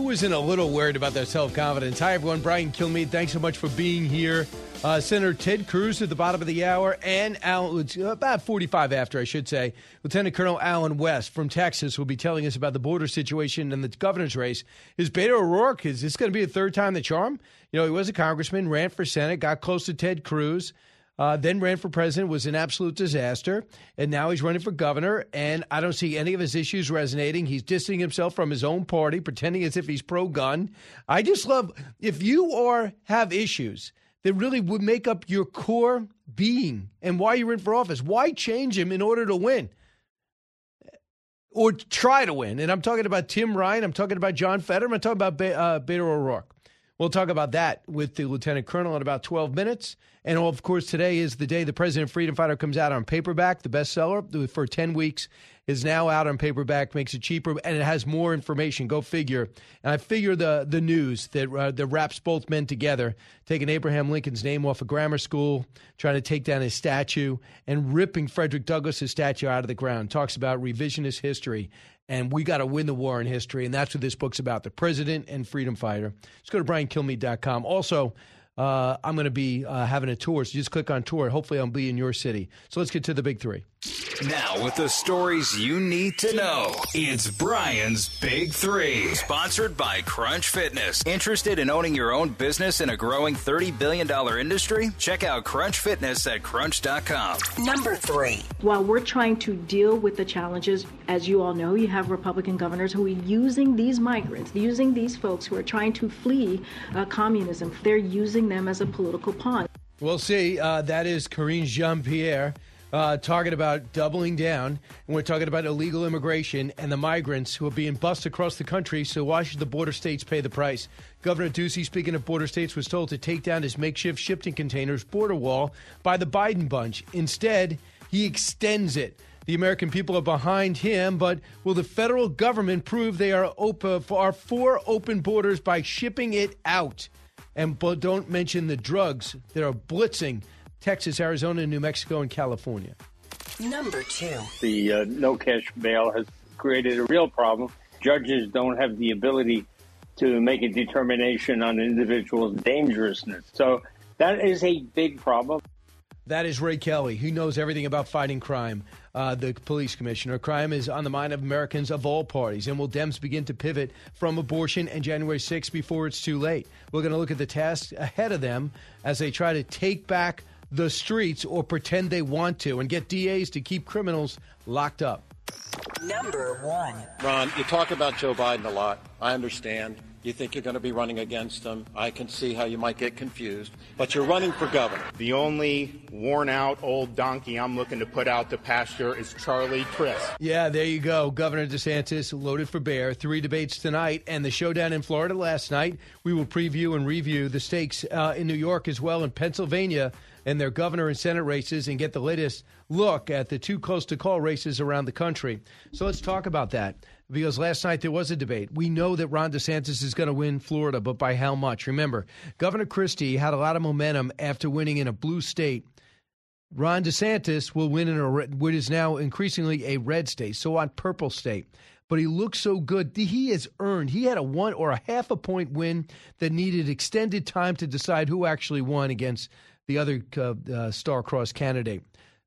Who isn't a little worried about their self confidence? Hi, everyone. Brian Kilmeade. Thanks so much for being here. Uh, Senator Ted Cruz at the bottom of the hour, and Allen, about 45 after, I should say. Lieutenant Colonel Allen West from Texas will be telling us about the border situation and the governor's race. Is Beto O'Rourke, is this going to be a third time the charm? You know, he was a congressman, ran for Senate, got close to Ted Cruz. Uh, then ran for president, was an absolute disaster, and now he's running for governor. And I don't see any of his issues resonating. He's distancing himself from his own party, pretending as if he's pro-gun. I just love if you are have issues that really would make up your core being and why you're in for office. Why change him in order to win? Or try to win. And I'm talking about Tim Ryan. I'm talking about John Fetterman. I'm talking about Be- uh, Beto O'Rourke. We'll talk about that with the Lieutenant Colonel in about 12 minutes. And of course, today is the day the President Freedom Fighter comes out on paperback. The bestseller for 10 weeks is now out on paperback, makes it cheaper, and it has more information. Go figure. And I figure the, the news that, uh, that wraps both men together, taking Abraham Lincoln's name off a grammar school, trying to take down his statue, and ripping Frederick Douglass's statue out of the ground. Talks about revisionist history and we got to win the war in history. And that's what this book's about the president and freedom fighter. Let's go to briankilmeade.com. Also, uh, I'm going to be uh, having a tour. So just click on tour. Hopefully, I'll be in your city. So let's get to the big three. Now, with the stories you need to know, it's Brian's Big Three. Sponsored by Crunch Fitness. Interested in owning your own business in a growing $30 billion industry? Check out Crunch Fitness at crunch.com. Number three. While we're trying to deal with the challenges, as you all know, you have Republican governors who are using these migrants, using these folks who are trying to flee uh, communism. They're using them as a political pawn. We'll see. Uh, that is Karine Jean Pierre uh, talking about doubling down. And we're talking about illegal immigration and the migrants who are being bussed across the country. So why should the border states pay the price? Governor Ducey, speaking of border states, was told to take down his makeshift shipping containers border wall by the Biden bunch. Instead, he extends it. The American people are behind him, but will the federal government prove they are open for our four open borders by shipping it out? And don't mention the drugs that are blitzing Texas, Arizona, New Mexico, and California. Number two. The uh, no cash bail has created a real problem. Judges don't have the ability to make a determination on an individual's dangerousness. So that is a big problem. That is Ray Kelly. who knows everything about fighting crime. Uh, the police commissioner. Crime is on the mind of Americans of all parties. And will Dems begin to pivot from abortion and January 6th before it's too late? We're going to look at the task ahead of them as they try to take back the streets or pretend they want to and get DAs to keep criminals locked up. Number one. Ron, you talk about Joe Biden a lot. I understand. You think you're going to be running against him. I can see how you might get confused, but you're running for governor. The only worn out old donkey I'm looking to put out to pasture is Charlie Crist. Yeah, there you go. Governor DeSantis loaded for bear. Three debates tonight and the showdown in Florida last night. We will preview and review the stakes uh, in New York as well in Pennsylvania and their governor and Senate races and get the latest look at the two close to call races around the country. So let's talk about that because last night there was a debate. We know that Ron DeSantis is going to win Florida, but by how much? Remember, Governor Christie had a lot of momentum after winning in a blue state. Ron DeSantis will win in a what is now increasingly a red state, so on purple state. But he looks so good. He has earned. He had a one or a half a point win that needed extended time to decide who actually won against the other uh, uh, star-crossed candidate.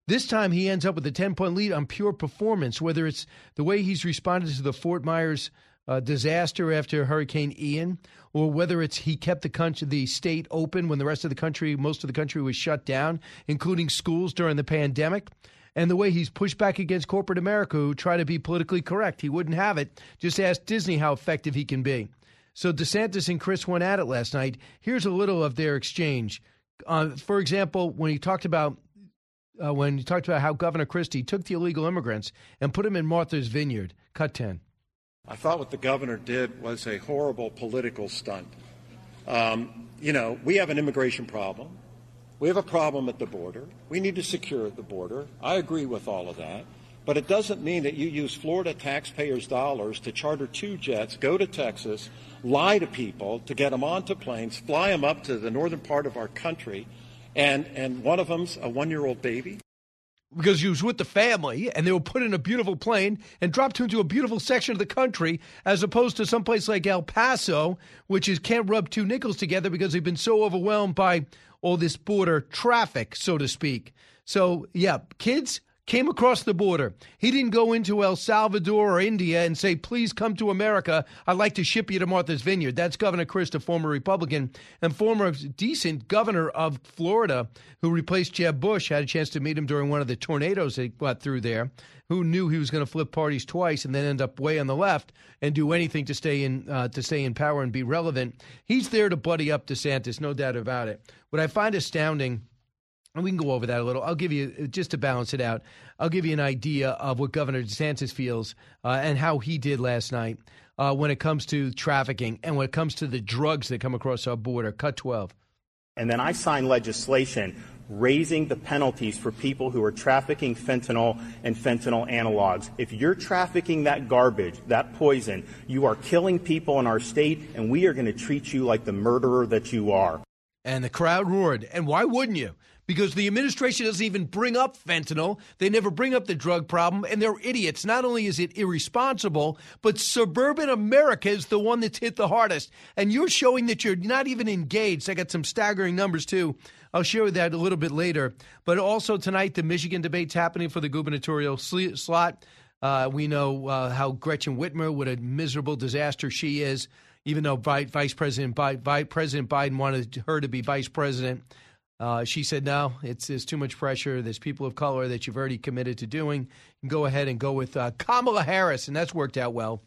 This time he ends up with a 10 point lead on pure performance, whether it's the way he's responded to the Fort Myers uh, disaster after Hurricane Ian, or whether it's he kept the country, the state open when the rest of the country, most of the country was shut down, including schools during the pandemic. and the way he's pushed back against corporate America who try to be politically correct. He wouldn't have it. Just ask Disney how effective he can be. So DeSantis and Crist went at it last night. Here's a little of their exchange. Uh, for example, when he talked about uh, when he talked about how Governor Christie took the illegal immigrants and put them in Martha's Vineyard. Cut 10. I thought what the governor did was a horrible political stunt. Um, you know, we have an immigration problem. We have a problem at the border. We need to secure the border. I agree with all of that. But it doesn't mean that you use Florida taxpayers' dollars to charter two jets, go to Texas, lie to people to get them onto planes, fly them up to the northern part of our country, and, and one of them's a one year old baby. Because he was with the family and they were put in a beautiful plane and dropped into a beautiful section of the country, as opposed to someplace like El Paso, which is can't rub two nickels together because they've been so overwhelmed by all this border traffic, so to speak. So, yeah, kids, came across the border. He didn't go into El Salvador or India and say, please come to America. I'd like to ship you to Martha's Vineyard. That's Governor Crist, a former Republican and former decent governor of Florida who replaced Jeb Bush. Had a chance to meet him during one of the tornadoes that got through there. Who knew he was going to flip parties twice and then end up way on the left and do anything to stay in uh, to stay in power and be relevant? He's there to buddy up DeSantis, no doubt about it. What I find astounding and we can go over that a little. I'll give you, just to balance it out, I'll give you an idea of what Governor DeSantis feels uh, and how he did last night uh, when it comes to trafficking and when it comes to the drugs that come across our border. Cut 12. And then I signed legislation raising the penalties for people who are trafficking fentanyl and fentanyl analogs. If you're trafficking that garbage, that poison, you are killing people in our state, and we are going to treat you like the murderer that you are. And the crowd roared. And why wouldn't you? Because the administration doesn't even bring up fentanyl. They never bring up the drug problem, and they're idiots. Not only is it irresponsible, but suburban America is the one that's hit the hardest. And you're showing that you're not even engaged. I got some staggering numbers, too. I'll share that a little bit later. But also tonight, the Michigan debate's happening for the gubernatorial slot. Uh, we know uh, how Gretchen Whitmer, what a miserable disaster she is, even though Vice President, Biden, President Biden wanted her to be vice president. Uh, she said, no, it's there's too much pressure. There's people of color that you've already committed to doing. go ahead and go with uh, Kamala Harris, and that's worked out well.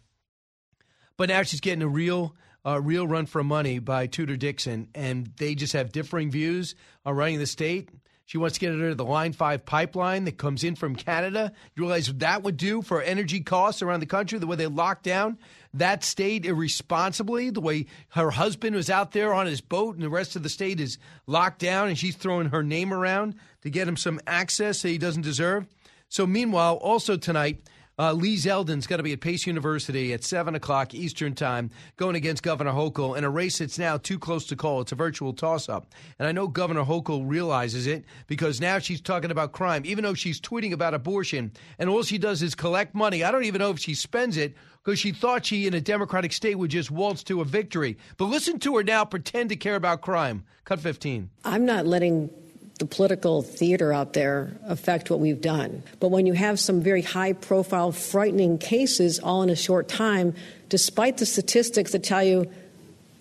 But now she's getting a real, uh, real run for money by Tudor Dixon, and they just have differing views on running the state. She wants to get her to the Line 5 pipeline that comes in from Canada. You realize what that would do for energy costs around the country, the way they lock down that state irresponsibly, the way her husband was out there on his boat and the rest of the state is locked down and she's throwing her name around to get him some access that he doesn't deserve. So, meanwhile, also tonight, uh, Lee Zeldin's to be at Pace University at 7 o'clock Eastern Time, going against Governor Hochul in a race that's now too close to call. It's a virtual toss up. And I know Governor Hochul realizes it because now she's talking about crime, even though she's tweeting about abortion. And all she does is collect money. I don't even know if she spends it because she thought she, in a Democratic state, would just waltz to a victory. But listen to her now pretend to care about crime. Cut 15. I'm not letting the political theater out there affect what we've done. But when you have some very high profile, frightening cases all in a short time, despite the statistics that tell you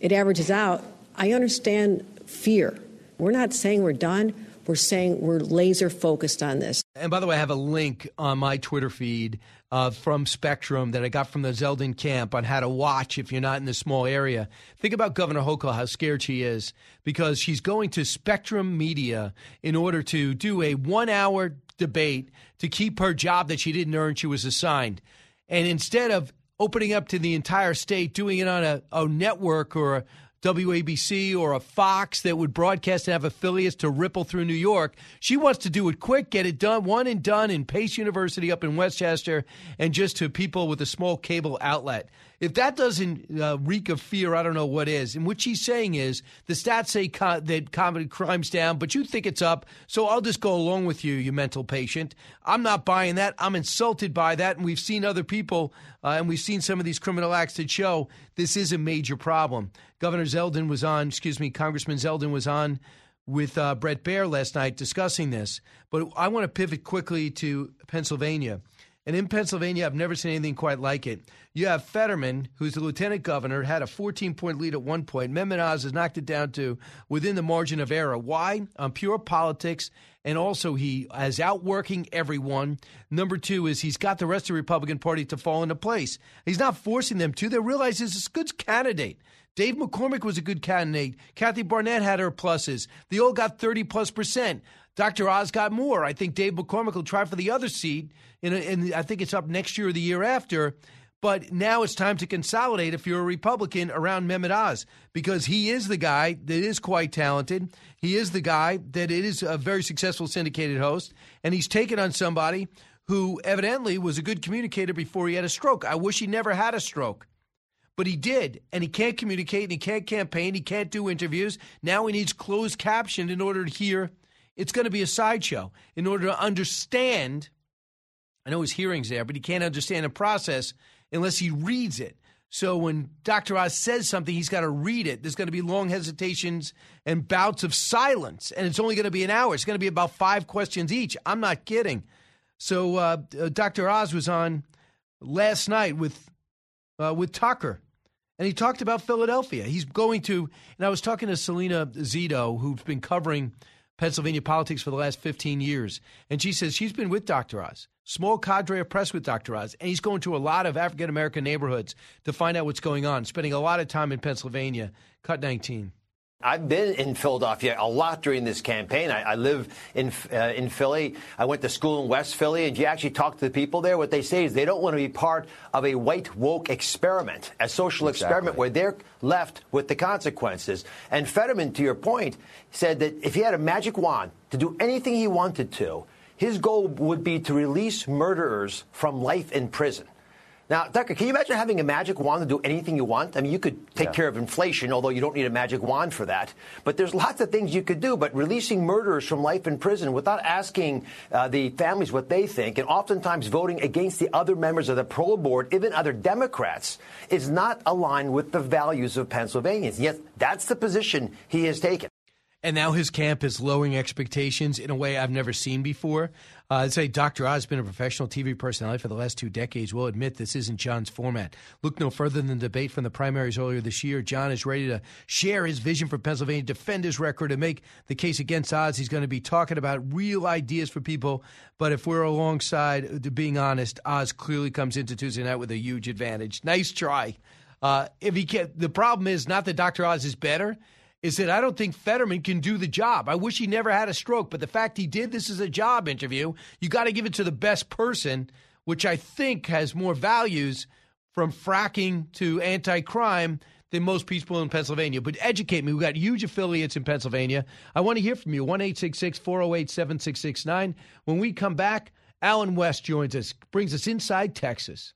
it averages out, I understand fear. We're not saying we're done. We're saying we're laser focused on this. And by the way, I have a link on my Twitter feed uh, from Spectrum that I got from the Zeldin camp on how to watch if you're not in the small area. Think about Governor Hochul, how scared she is because she's going to Spectrum Media in order to do a one hour debate to keep her job that she didn't earn, she was assigned. And instead of opening up to the entire state, doing it on a, a network or a, WABC or a Fox that would broadcast and have affiliates to ripple through New York. She wants to do it quick, get it done, one and done in Pace University up in Westchester, and just to people with a small cable outlet. If that doesn't uh, reek of fear, I don't know what is. And what she's saying is the stats say co- that comedy crime's down, but you think it's up. So I'll just go along with you, you mental patient. I'm not buying that. I'm insulted by that. And we've seen other people, uh, and we've seen some of these criminal acts that show this is a major problem. Governor Zeldin was on, excuse me, Congressman Zeldin was on with uh, Bret Baier last night discussing this. But I want to pivot quickly to Pennsylvania And in Pennsylvania, I've never seen anything quite like it. You have Fetterman, who's the lieutenant governor, had a 14 point lead at one point. Mehmet has knocked it down to within the margin of error. Why? On pure politics. And also, he is outworking everyone. Number two is he's got the rest of the Republican Party to fall into place. He's not forcing them to. They realize he's a good candidate. Dave McCormick was a good candidate. Kathy Barnette had her pluses. They all got 30 plus percent. Dr. Oz got more. I think Dave McCormick will try for the other seat, and I think it's up next year or the year after. But now it's time to consolidate if you're a Republican around Mehmet Oz because he is the guy that is quite talented. He is the guy that is a very successful syndicated host, and he's taken on somebody who evidently was a good communicator before he had a stroke. I wish he never had a stroke. But he did, and he can't communicate, and he can't campaign, he can't do interviews. Now he needs closed caption in order to hear it's going to be a sideshow in order to understand. I know his hearing's there, but he can't understand the process unless he reads it. So when Dr. Oz says something, he's got to read it. There's going to be long hesitations and bouts of silence, and it's only going to be an hour. It's going to be about five questions each. I'm not kidding. So uh Dr. Oz was on last night with uh, with Tucker, and he talked about Philadelphia. He's going to, and I was talking to Selena Zito, who's been covering Pennsylvania politics for the last 15 years. And she says she's been with Dr. Oz, small cadre of press with Dr. Oz, and he's going to a lot of African American neighborhoods to find out what's going on, spending a lot of time in Pennsylvania. Cut 19. I've been in Philadelphia a lot during this campaign. I, I live in uh, in Philly. I went to school in West Philly, and you actually talk to the people there. What they say is they don't want to be part of a white woke experiment, a social exactly. experiment where they're left with the consequences. And Fetterman, to your point, said that if he had a magic wand to do anything he wanted to, his goal would be to release murderers from life in prison. Now, Tucker, can you imagine having a magic wand to do anything you want? I mean, you could take yeah. care of inflation, although you don't need a magic wand for that. But there's lots of things you could do. But releasing murderers from life in prison without asking uh, the families what they think, and oftentimes voting against the other members of the parole board, even other Democrats, is not aligned with the values of Pennsylvanians. Yet that's the position he has taken. And now his camp is lowering expectations in a way I've never seen before. Uh, I'd say Dr. Oz has been a professional TV personality for the last two decades. We'll admit this isn't John's format. Look no further than the debate from the primaries earlier this year. John is ready to share his vision for Pennsylvania, defend his record, and make the case against Oz. He's going to be talking about real ideas for people. But if we're alongside, to being honest, Oz clearly comes into Tuesday night with a huge advantage. Nice try. Uh, if he can, the problem is not that Dr. Oz is better is that I don't think Fetterman can do the job. I wish he never had a stroke, but the fact he did, this is a job interview. You got to give it to the best person, which I think has more values from fracking to anti crime than most people in Pennsylvania. But educate me. We've got huge affiliates in Pennsylvania. I want to hear from you. 1 408 7669. When we come back, Allen West joins us, brings us inside Texas.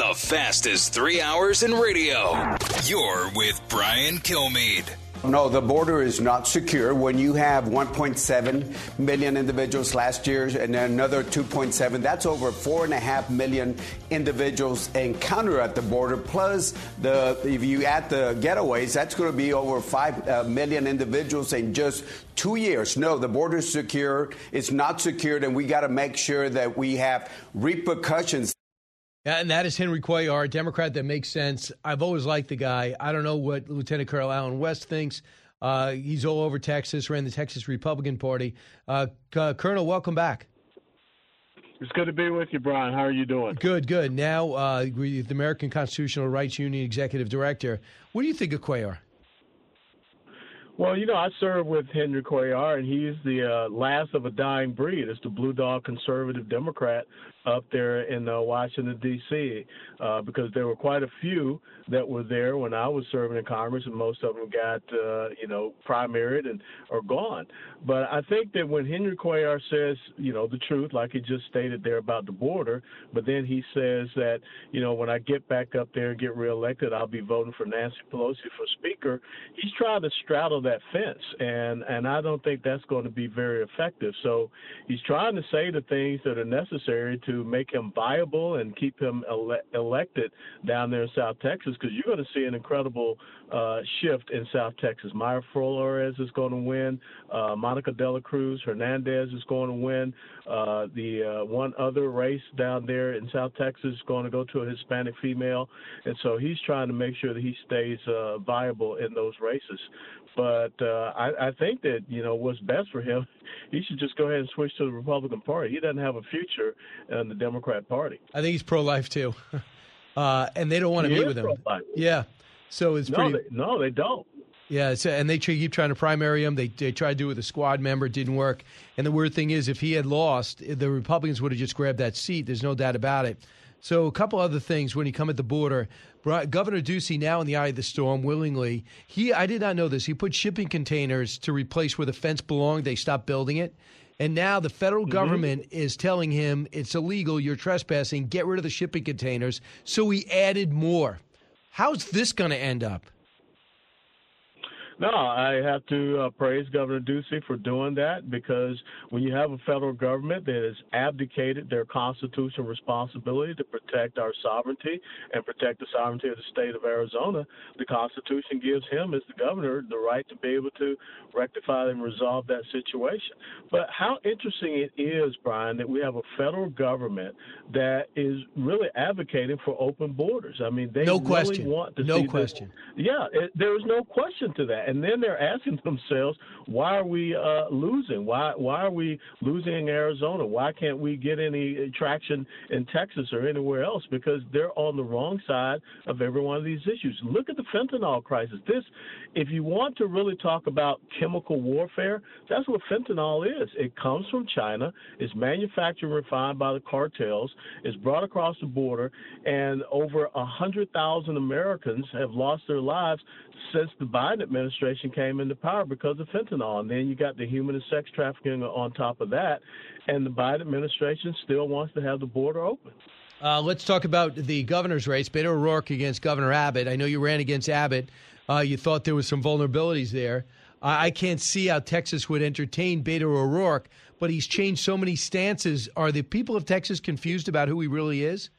The fastest three hours in radio. You're with Brian Kilmeade. No, the border is not secure. When you have 1.7 million individuals last year and another 2.7, that's over 4.5 million individuals encounter at the border. Plus, the if you add the getaways, that's going to be over 5 uh, million individuals in just two years. No, the border is secure. It's not secured, and we got to make sure that we have repercussions. Yeah, and that is Henry Cuellar, a Democrat that makes sense. I've always liked the guy. I don't know what Lieutenant Colonel Allen West thinks. Uh, he's all over Texas, ran the Texas Republican Party. Uh, uh, Colonel, welcome back. It's good to be with you, Brian. How are you doing? Good, good. Now, uh, the American Constitutional Rights Union Executive Director. What do you think of Cuellar? Well, you know, I served with Henry Cuellar, and he's the uh, last of a dying breed. It's the Blue Dog conservative Democrat up there in uh, Washington D.C. Uh, because there were quite a few that were there when I was serving in Congress, and most of them got uh, you know primaried and are gone. But I think that when Henry Cuellar says you know the truth, like he just stated there about the border, but then he says that you know when I get back up there and get reelected, I'll be voting for Nancy Pelosi for Speaker. He's trying to straddle that fence, and and I don't think that's going to be very effective. So he's trying to say the things that are necessary to to make him viable and keep him ele- elected down there in South Texas because you're going to see an incredible uh, shift in South Texas. Mayra Flores is going to win. Uh, Monica De La Cruz Hernandez is going to win. Uh, the uh, one other race down there in South Texas is going to go to a Hispanic female, and so he's trying to make sure that he stays uh, viable in those races. But uh, I, I think that you know what's best for him, he should just go ahead and switch to the Republican Party. He doesn't have a future in the Democrat Party. I think he's pro-life too, uh, and they don't want to meet with him. Pro-life. Yeah, so it's no, pretty. they, no, they don't. Yeah, so, and they try, keep trying to primary him. They they tried to do it with a squad member, it didn't work. And the weird thing is, if he had lost, the Republicans would have just grabbed that seat. There's no doubt about it. So a couple other things when you come at the border. Governor Ducey now in the eye of the storm willingly. He I did not know this. He put shipping containers to replace where the fence belonged. They stopped building it. And now the federal Mm-hmm. government is telling him it's illegal, you're trespassing, get rid of the shipping containers. So he added more. How's this going to end up? No, I have to uh, praise Governor Ducey for doing that because when you have a federal government that has abdicated their constitutional responsibility to protect our sovereignty and protect the sovereignty of the state of Arizona, the Constitution gives him, as the governor, the right to be able to rectify and resolve that situation. But how interesting it is, Brian, that we have a federal government that is really advocating for open borders. I mean, they No really question. want to No see this- question. yeah, it, there is no question to that. And then they're asking themselves, why are we uh, losing? Why why are we losing in Arizona? Why can't we get any traction in Texas or anywhere else? Because they're on the wrong side of every one of these issues. Look at the fentanyl crisis. This, if you want to really talk about chemical warfare, that's what fentanyl is. It comes from China. It's manufactured and refined by the cartels. It's brought across the border, and over a hundred thousand Americans have lost their lives since the Biden administration came into power because of fentanyl. And then you got the human and sex trafficking on top of that. And the Biden administration still wants to have the border open. Uh, let's talk about the governor's race. Beto O'Rourke against Governor Abbott. I know you ran against Abbott. Uh, you thought there was some vulnerabilities there. I I can't see how Texas would entertain Beto O'Rourke, but he's changed so many stances. Are the people of Texas confused about who he really is?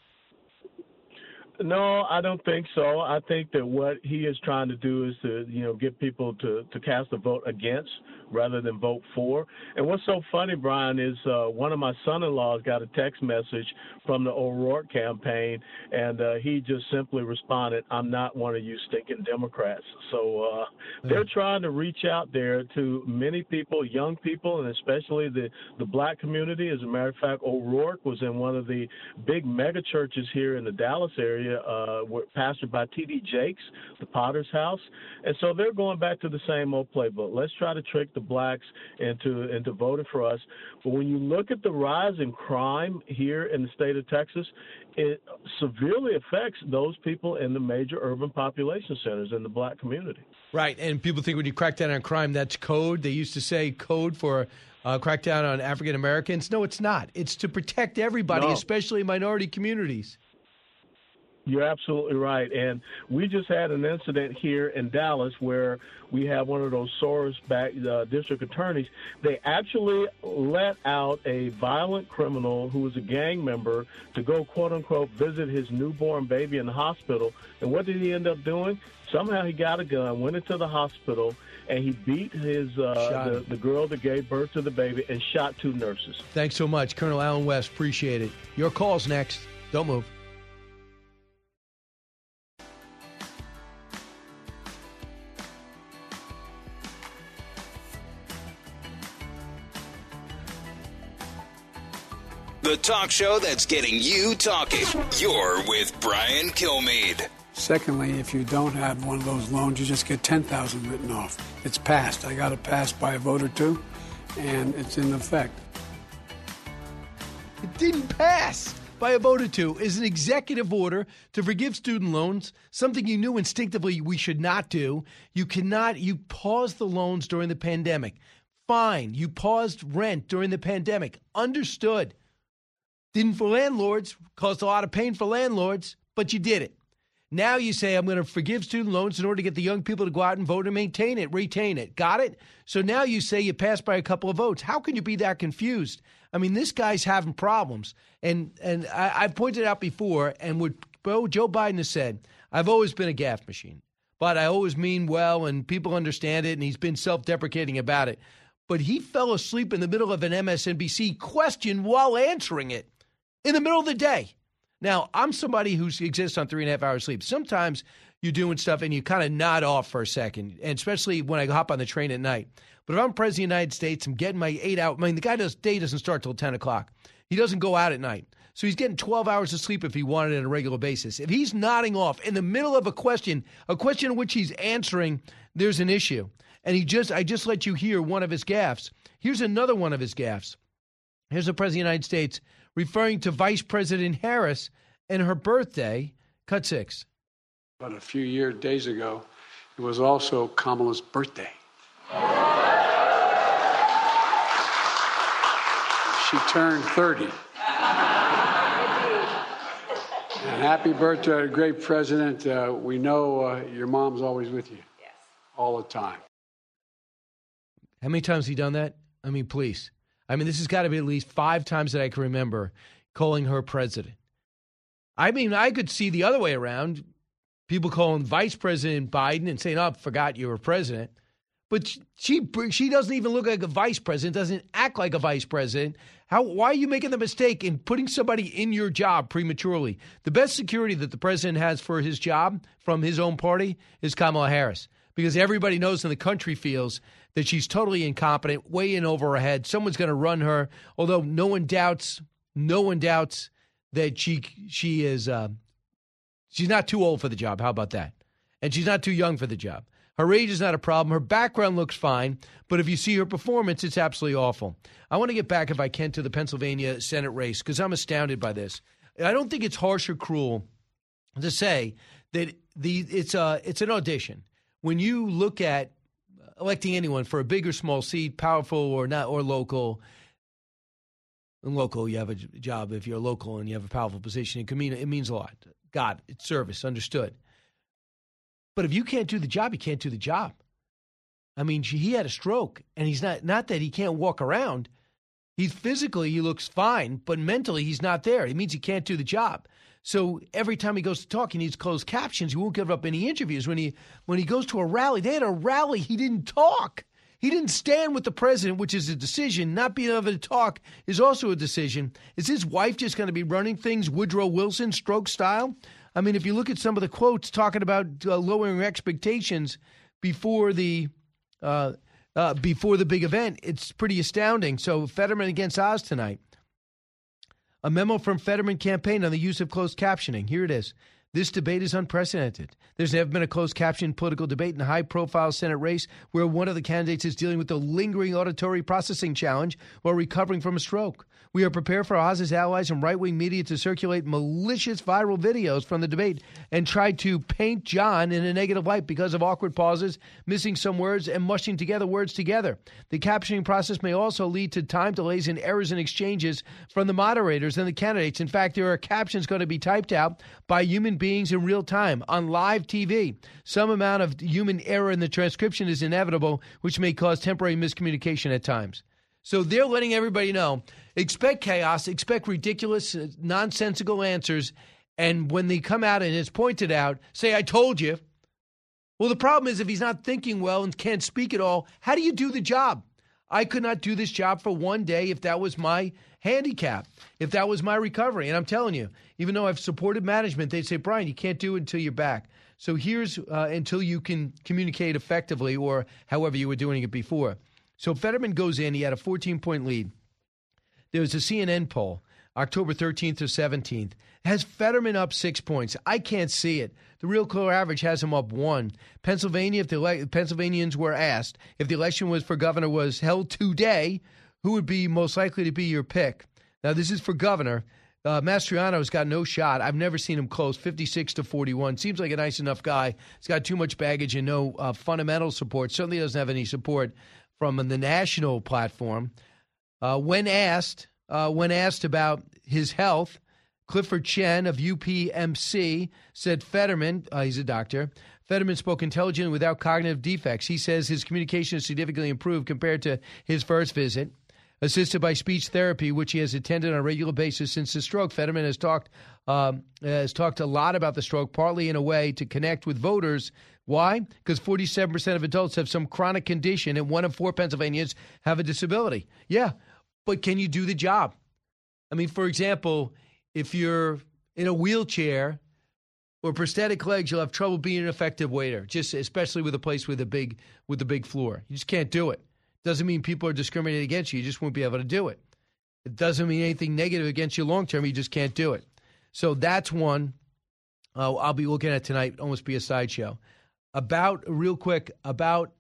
No, I don't think so. I think that what he is trying to do is to, you know, get people to, to cast a vote against rather than vote for. And what's so funny, Brian, is uh, one of my son-in-laws got a text message from the O'Rourke campaign, and uh, he just simply responded, "I'm not one of you stinking Democrats." So uh, they're trying to reach out there to many people, young people, and especially the the black community. As a matter of fact, O'Rourke was in one of the big mega churches here in the Dallas area, uh, were pastored by T.D. Jakes, the Potter's House, and so they're going back to the same old playbook. Let's try to trick the blacks into into voting for us. But when you look at the rise in crime here in the state of Texas, it severely affects those people in the major urban population centers in the black community. Right, and people think when you crack down on crime, that's code. They used to say code for uh, crackdown on African Americans. No, it's not. It's to protect everybody, No. especially minority communities. You're absolutely right. And we just had an incident here in Dallas where we have one of those Soros back uh, district attorneys. They actually let out a violent criminal who was a gang member to go, quote unquote, visit his newborn baby in the hospital. And what did he end up doing? Somehow he got a gun, went into the hospital, and he beat his uh, the, the girl that gave birth to the baby and shot two nurses. Thanks so much, Colonel Allen West. Appreciate it. Your call's next. Don't move. The talk show that's getting you talking. You're with Brian Kilmeade. Secondly, if you don't have one of those loans, you just get 10,000 written off. It's passed. I got it passed by a vote or two, and it's in effect. It didn't pass by a vote or two is an executive order to forgive student loans, something you knew instinctively we should not do. You cannot, you paused the loans during the pandemic. Fine. You paused rent during the pandemic. Understood. Didn't for landlords, caused a lot of pain for landlords, but you did it. Now you say, I'm going to forgive student loans in order to get the young people to go out and vote and maintain it, retain it. Got it? So now you say you passed by a couple of votes. How can you be that confused? I mean, this guy's having problems. And and I, I've pointed out before, and what Joe Biden has said, I've always been a gaffe machine, but I always mean well, and people understand it, and he's been self deprecating about it. But he fell asleep in the middle of an MSNBC question while answering it in the middle of the day. Now, I'm somebody who exists on three and a half hours sleep. Sometimes you're doing stuff and you kind of nod off for a second, and especially when I hop on the train at night. But if I'm president of the United States, I'm getting my eight hour. I mean, the guy does day doesn't start till ten o'clock. He doesn't go out at night, so he's getting 12 hours of sleep if he wanted it on a regular basis. If he's nodding off in the middle of a question, a question which he's answering, there's an issue. And he just, I just let you hear one of his gaffes. Here's another one of his gaffes. Here's the president of the United States referring to Vice President Harris and her birthday. Cut six. But a few years, days ago, it was also Kamala's birthday. She turned 30. And happy birthday, great president. Uh, we know uh, your mom's always with you. Yes. All the time. How many times has he done that? I mean, please. I mean, this has got to be at least five times that I can remember calling her president. I mean, I could see the other way around. People calling Vice President Biden and saying, "Oh, I forgot you were president." But she she doesn't even look like a vice president, doesn't act like a vice president. How why are you making the mistake in putting somebody in your job prematurely? The best security that the president has for his job from his own party is Kamala Harris because everybody knows and the country feels that she's totally incompetent, way in over her head. Someone's going to run her, although no one doubts no one doubts that she she is uh, she's not too old for the job. How about that? And she's not too young for the job. Her age is not a problem. Her background looks fine, but if you see her performance, it's absolutely awful. I want to get back, if I can, to the Pennsylvania Senate race because I'm astounded by this. I don't think it's harsh or cruel to say that the it's a it's an audition. When you look at electing anyone for a big or small seat, powerful or not or local, local, you have a job. If you're local and you have a powerful position, it can mean it means a lot. God, it's service, understood. But if you can't do the job, you can't do the job. I mean, he had a stroke, and he's not not that he can't walk around. He's physically he looks fine, but mentally he's not there. It means he can't do the job. So every time he goes to talk, he needs closed captions. He won't give up any interviews. When he when he goes to a rally, they had a rally, he didn't talk. He didn't stand with the president, which is a decision. Not being able to talk is also a decision. Is his wife just going to be running things Woodrow Wilson stroke style? I mean, if you look at some of the quotes talking about uh, lowering expectations before the uh, uh, before the big event, it's pretty astounding. So Fetterman against Oz tonight. A memo from Fetterman campaign on the use of closed captioning. Here it is. This debate is unprecedented. There's never been a closed captioned political debate in a high profile Senate race where one of the candidates is dealing with the lingering auditory processing challenge while recovering from a stroke. We are prepared for Oz's allies and right wing media to circulate malicious viral videos from the debate and try to paint John in a negative light because of awkward pauses, missing some words, and mushing together words together. The captioning process may also lead to time delays and errors in exchanges from the moderators and the candidates. In fact, there are captions going to be typed out by human beings in real time on live TV. Some amount of human error in the transcription is inevitable, which may cause temporary miscommunication at times. So they're letting everybody know expect chaos, expect ridiculous, uh, nonsensical answers. And when they come out and it's pointed out, say, I told you. Well, the problem is if he's not thinking well and can't speak at all, how do you do the job? I could not do this job for one day if that was my handicap, if that was my recovery. And I'm telling you, even though I've supported management, they say, Brian, you can't do it until you're back. So here's uh, until you can communicate effectively or however you were doing it before. So Fetterman goes in, he had a 14 point lead. There was a CNN poll. October 13th to 17th. Has Fetterman up six points? I can't see it. The real clear average has him up one. Pennsylvania, if the ele- Pennsylvanians were asked if the election was for governor was held today, who would be most likely to be your pick? Now, this is for governor. Uh, Mastriano's got no shot. I've never seen him close, 56 to 41. Seems like a nice enough guy. He's got too much baggage and no uh, fundamental support. Certainly doesn't have any support from the national platform. Uh, when asked, uh, when asked about his health, Clifford Chen of UPMC said Fetterman, uh, he's a doctor, Fetterman spoke intelligently without cognitive defects. He says his communication has significantly improved compared to his first visit. Assisted by speech therapy, which he has attended on a regular basis since the stroke, Fetterman has talked um, has talked a lot about the stroke, partly in a way to connect with voters. Why? Because 47% of adults have some chronic condition, and one in four Pennsylvanians have a disability. Yeah, but can you do the job? I mean, for example, if you're in a wheelchair or prosthetic legs, you'll have trouble being an effective waiter, just especially with a place with a big with a big floor. You just can't do it. Doesn't mean people are discriminating against you. You just won't be able to do it. It doesn't mean anything negative against you long term. You just can't do it. So that's one uh, I'll be looking at tonight. Almost be a sideshow. About real quick about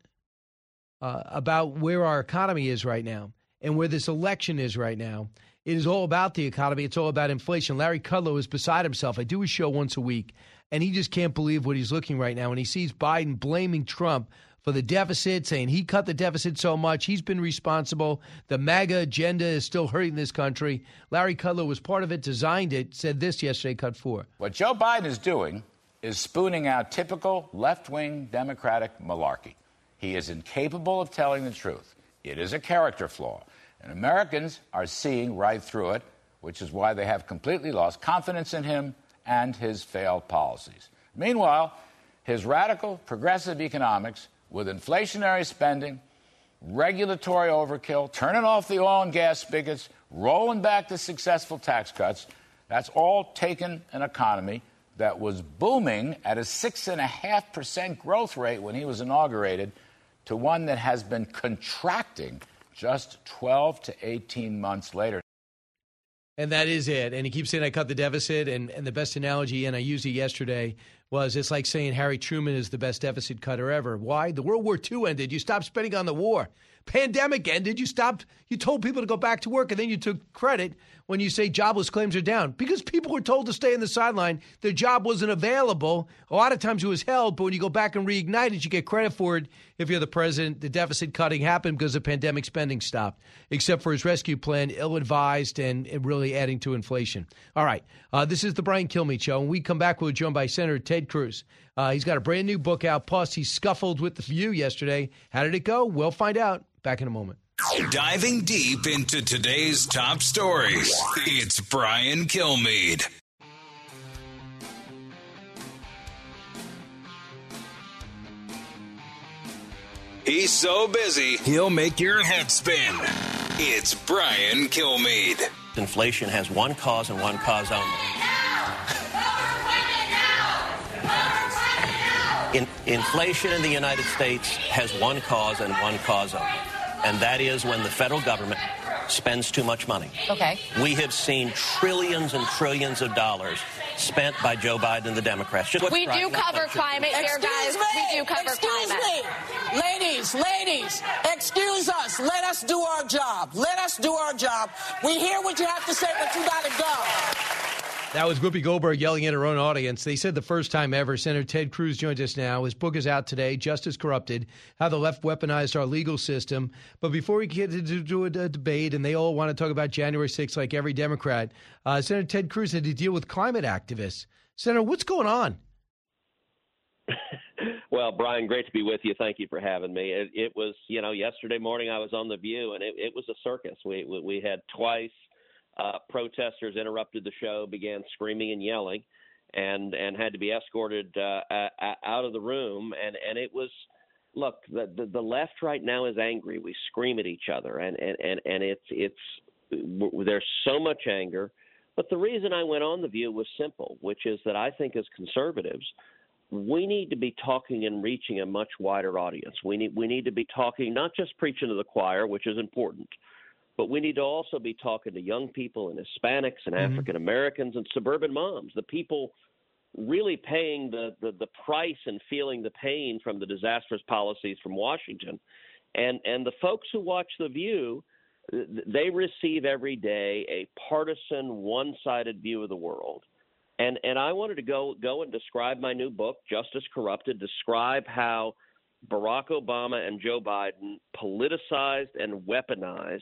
uh, about where our economy is right now and where this election is right now. It is all about the economy. It's all about inflation. Larry Kudlow is beside himself. I do his show once a week, and he just can't believe what he's looking right now. And he sees Biden blaming Trump for the deficit, saying he cut the deficit so much, he's been responsible. The MAGA agenda is still hurting this country. Larry Kudlow was part of it, designed it, said this yesterday, cut four. What Joe Biden is doing is spooning out typical left wing Democratic malarkey. He is incapable of telling the truth. It is a character flaw. And Americans are seeing right through it, which is why they have completely lost confidence in him and his failed policies. Meanwhile, his radical progressive economics with inflationary spending, regulatory overkill, turning off the oil and gas spigots, rolling back the successful tax cuts, that's all taken an economy that was booming at a 6.5% growth rate when he was inaugurated to one that has been contracting just 12 to 18 months later. And that is it. And he keeps saying I cut the deficit. And, and the best analogy, and I used it yesterday, was it's like saying Harry Truman is the best deficit cutter ever. Why? The World War II ended. You stopped spending on the war. Pandemic ended. You stopped. You told people to go back to work, and then you took credit when you say jobless claims are down because people were told to stay in the sideline. Their job wasn't available. A lot of times it was held, but when you go back and reignite it, you get credit for it. If you're the president, the deficit cutting happened because the pandemic spending stopped, except for his rescue plan, ill advised and, really adding to inflation. All right, uh, this is the Brian Kilmeade Show. When we come back, we're joined by Senator Ted Cruz. Uh, he's got a brand new book out. Plus, he scuffled with the View yesterday. How did it go? We'll find out. Back in a moment. Diving deep into today's top stories, it's Brian Kilmeade. He's so busy, he'll make your head spin. It's Brian Kilmeade. Inflation has one cause and one cause only. In, inflation in the United States has one cause and one cause only, and that is when the federal government spends too much money. Okay. We have seen trillions and trillions of dollars spent by Joe Biden and the Democrats. Just we do cover climate here, guys. Me. We do cover excuse climate. Me. Ladies, ladies, excuse us. Let us do our job. Let us do our job. We hear what you have to say, but you got to go. That was Whoopi Goldberg yelling at her own audience. They said the first time ever. Senator Ted Cruz joins us now. His book is out today, Justice Corrupted How the Left Weaponized Our Legal System. But before we get into a, a debate, and they all want to talk about January 6th like every Democrat, uh, Senator Ted Cruz had to deal with climate activists. Senator, what's going on? Well, Brian, great to be with you. Thank you for having me. It, it was, you know, yesterday morning I was on the View, and it, it was a circus. We, we we had twice uh, protesters interrupted the show, began screaming and yelling, and and had to be escorted uh, out of the room. And and it was, look, the, the the left right now is angry. We scream at each other, and and and and it's it's there's so much anger. But the reason I went on the View was simple, which is that I think as conservatives, we need to be talking and reaching a much wider audience. We need we need to be talking, not just preaching to the choir, which is important, but we need to also be talking to young people and Hispanics and Mm-hmm. African Americans and suburban moms, the people really paying the, the, the price and feeling the pain from the disastrous policies from Washington. And, and the folks who watch The View, they receive every day a partisan, one sided view of the world. And, and I wanted to go, go and describe my new book, Justice Corrupted, describe how Barack Obama and Joe Biden politicized and weaponized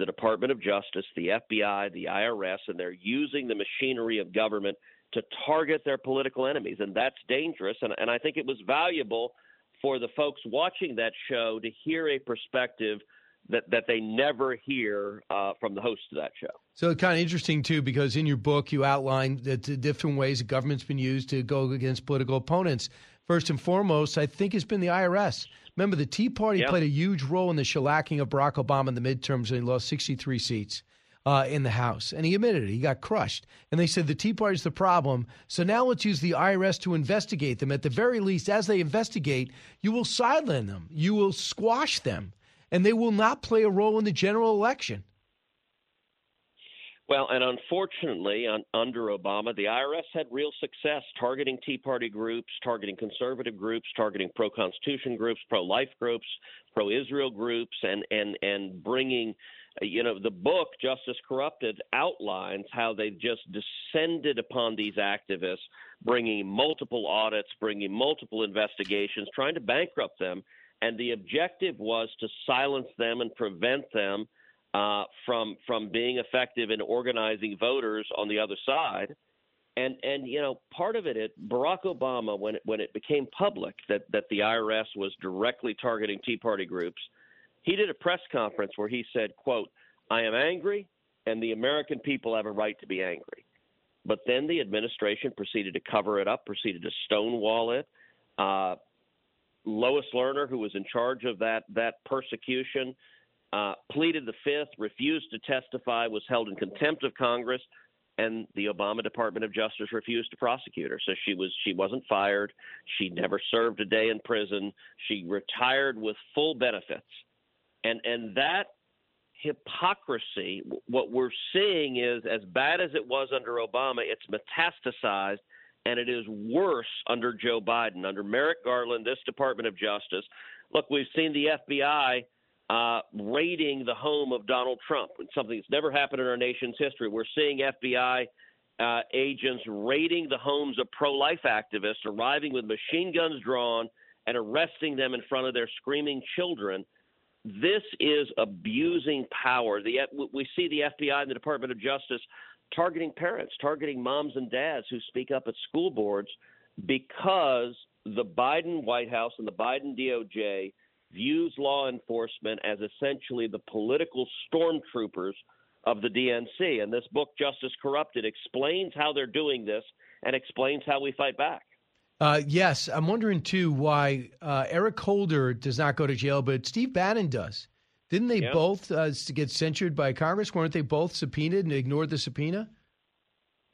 the Department of Justice, the FBI, the IRS, and they're using the machinery of government to target their political enemies. And that's dangerous. And, and I think it was valuable for the folks watching that show to hear a perspective that, that they never hear uh, from the host of that show. So it's kind of interesting too, because in your book you outline the, the different ways the government's been used to go against political opponents. First and foremost, I think has been the IRS. Remember, the Tea Party Yeah. played a huge role in the shellacking of Barack Obama in the midterms, and he lost 63 seats uh, in the House. And he admitted it; he got crushed. And they said the Tea Party's the problem. So now let's use the IRS to investigate them. At the very least, as they investigate, you will sideline them, you will squash them, and they will not play a role in the general election. Well, and unfortunately, under Obama, the IRS had real success targeting Tea Party groups, targeting conservative groups, targeting pro-Constitution groups, pro-life groups, pro-Israel groups, and and and bringing, uh, you know, the book Justice Corrupted outlines how they've just descended upon these activists, bringing multiple audits, bringing multiple investigations, trying to bankrupt them, and the objective was to silence them and prevent them uh, from from being effective in organizing voters on the other side. And and you know part of it, it Barack Obama when it, when it became public that that the IRS was directly targeting Tea Party groups, he did a press conference where he said, "quote I am angry, and the American people have a right to be angry." But then the administration proceeded to cover it up, proceeded to stonewall it. Uh, Lois Lerner, who was in charge of that that persecution, uh, pleaded the fifth, refused to testify, was held in contempt of Congress, and the Obama Department of Justice refused to prosecute her. So she was she wasn't fired. She never served a day in prison. She retired with full benefits, and and that hypocrisy. What we're seeing is as bad as it was under Obama, it's metastasized. And it is worse under Joe Biden, under Merrick Garland, this Department of Justice. Look, we've seen the FBI uh, raiding the home of Donald Trump, something that's never happened in our nation's history. We're seeing FBI uh, agents raiding the homes of pro life activists, arriving with machine guns drawn and arresting them in front of their screaming children. This is abusing power. The, we see the FBI and the Department of Justice targeting parents, targeting moms and dads who speak up at school boards because the Biden White House and the Biden DOJ views law enforcement as essentially the political stormtroopers of the DNC. And this book, Justice Corrupted, explains how they're doing this and explains how we fight back. Uh, yes, I'm wondering too why uh, Eric Holder does not go to jail, but Steve Bannon does. Didn't they Yeah. both uh, get censured by Congress? Weren't they both subpoenaed and ignored the subpoena?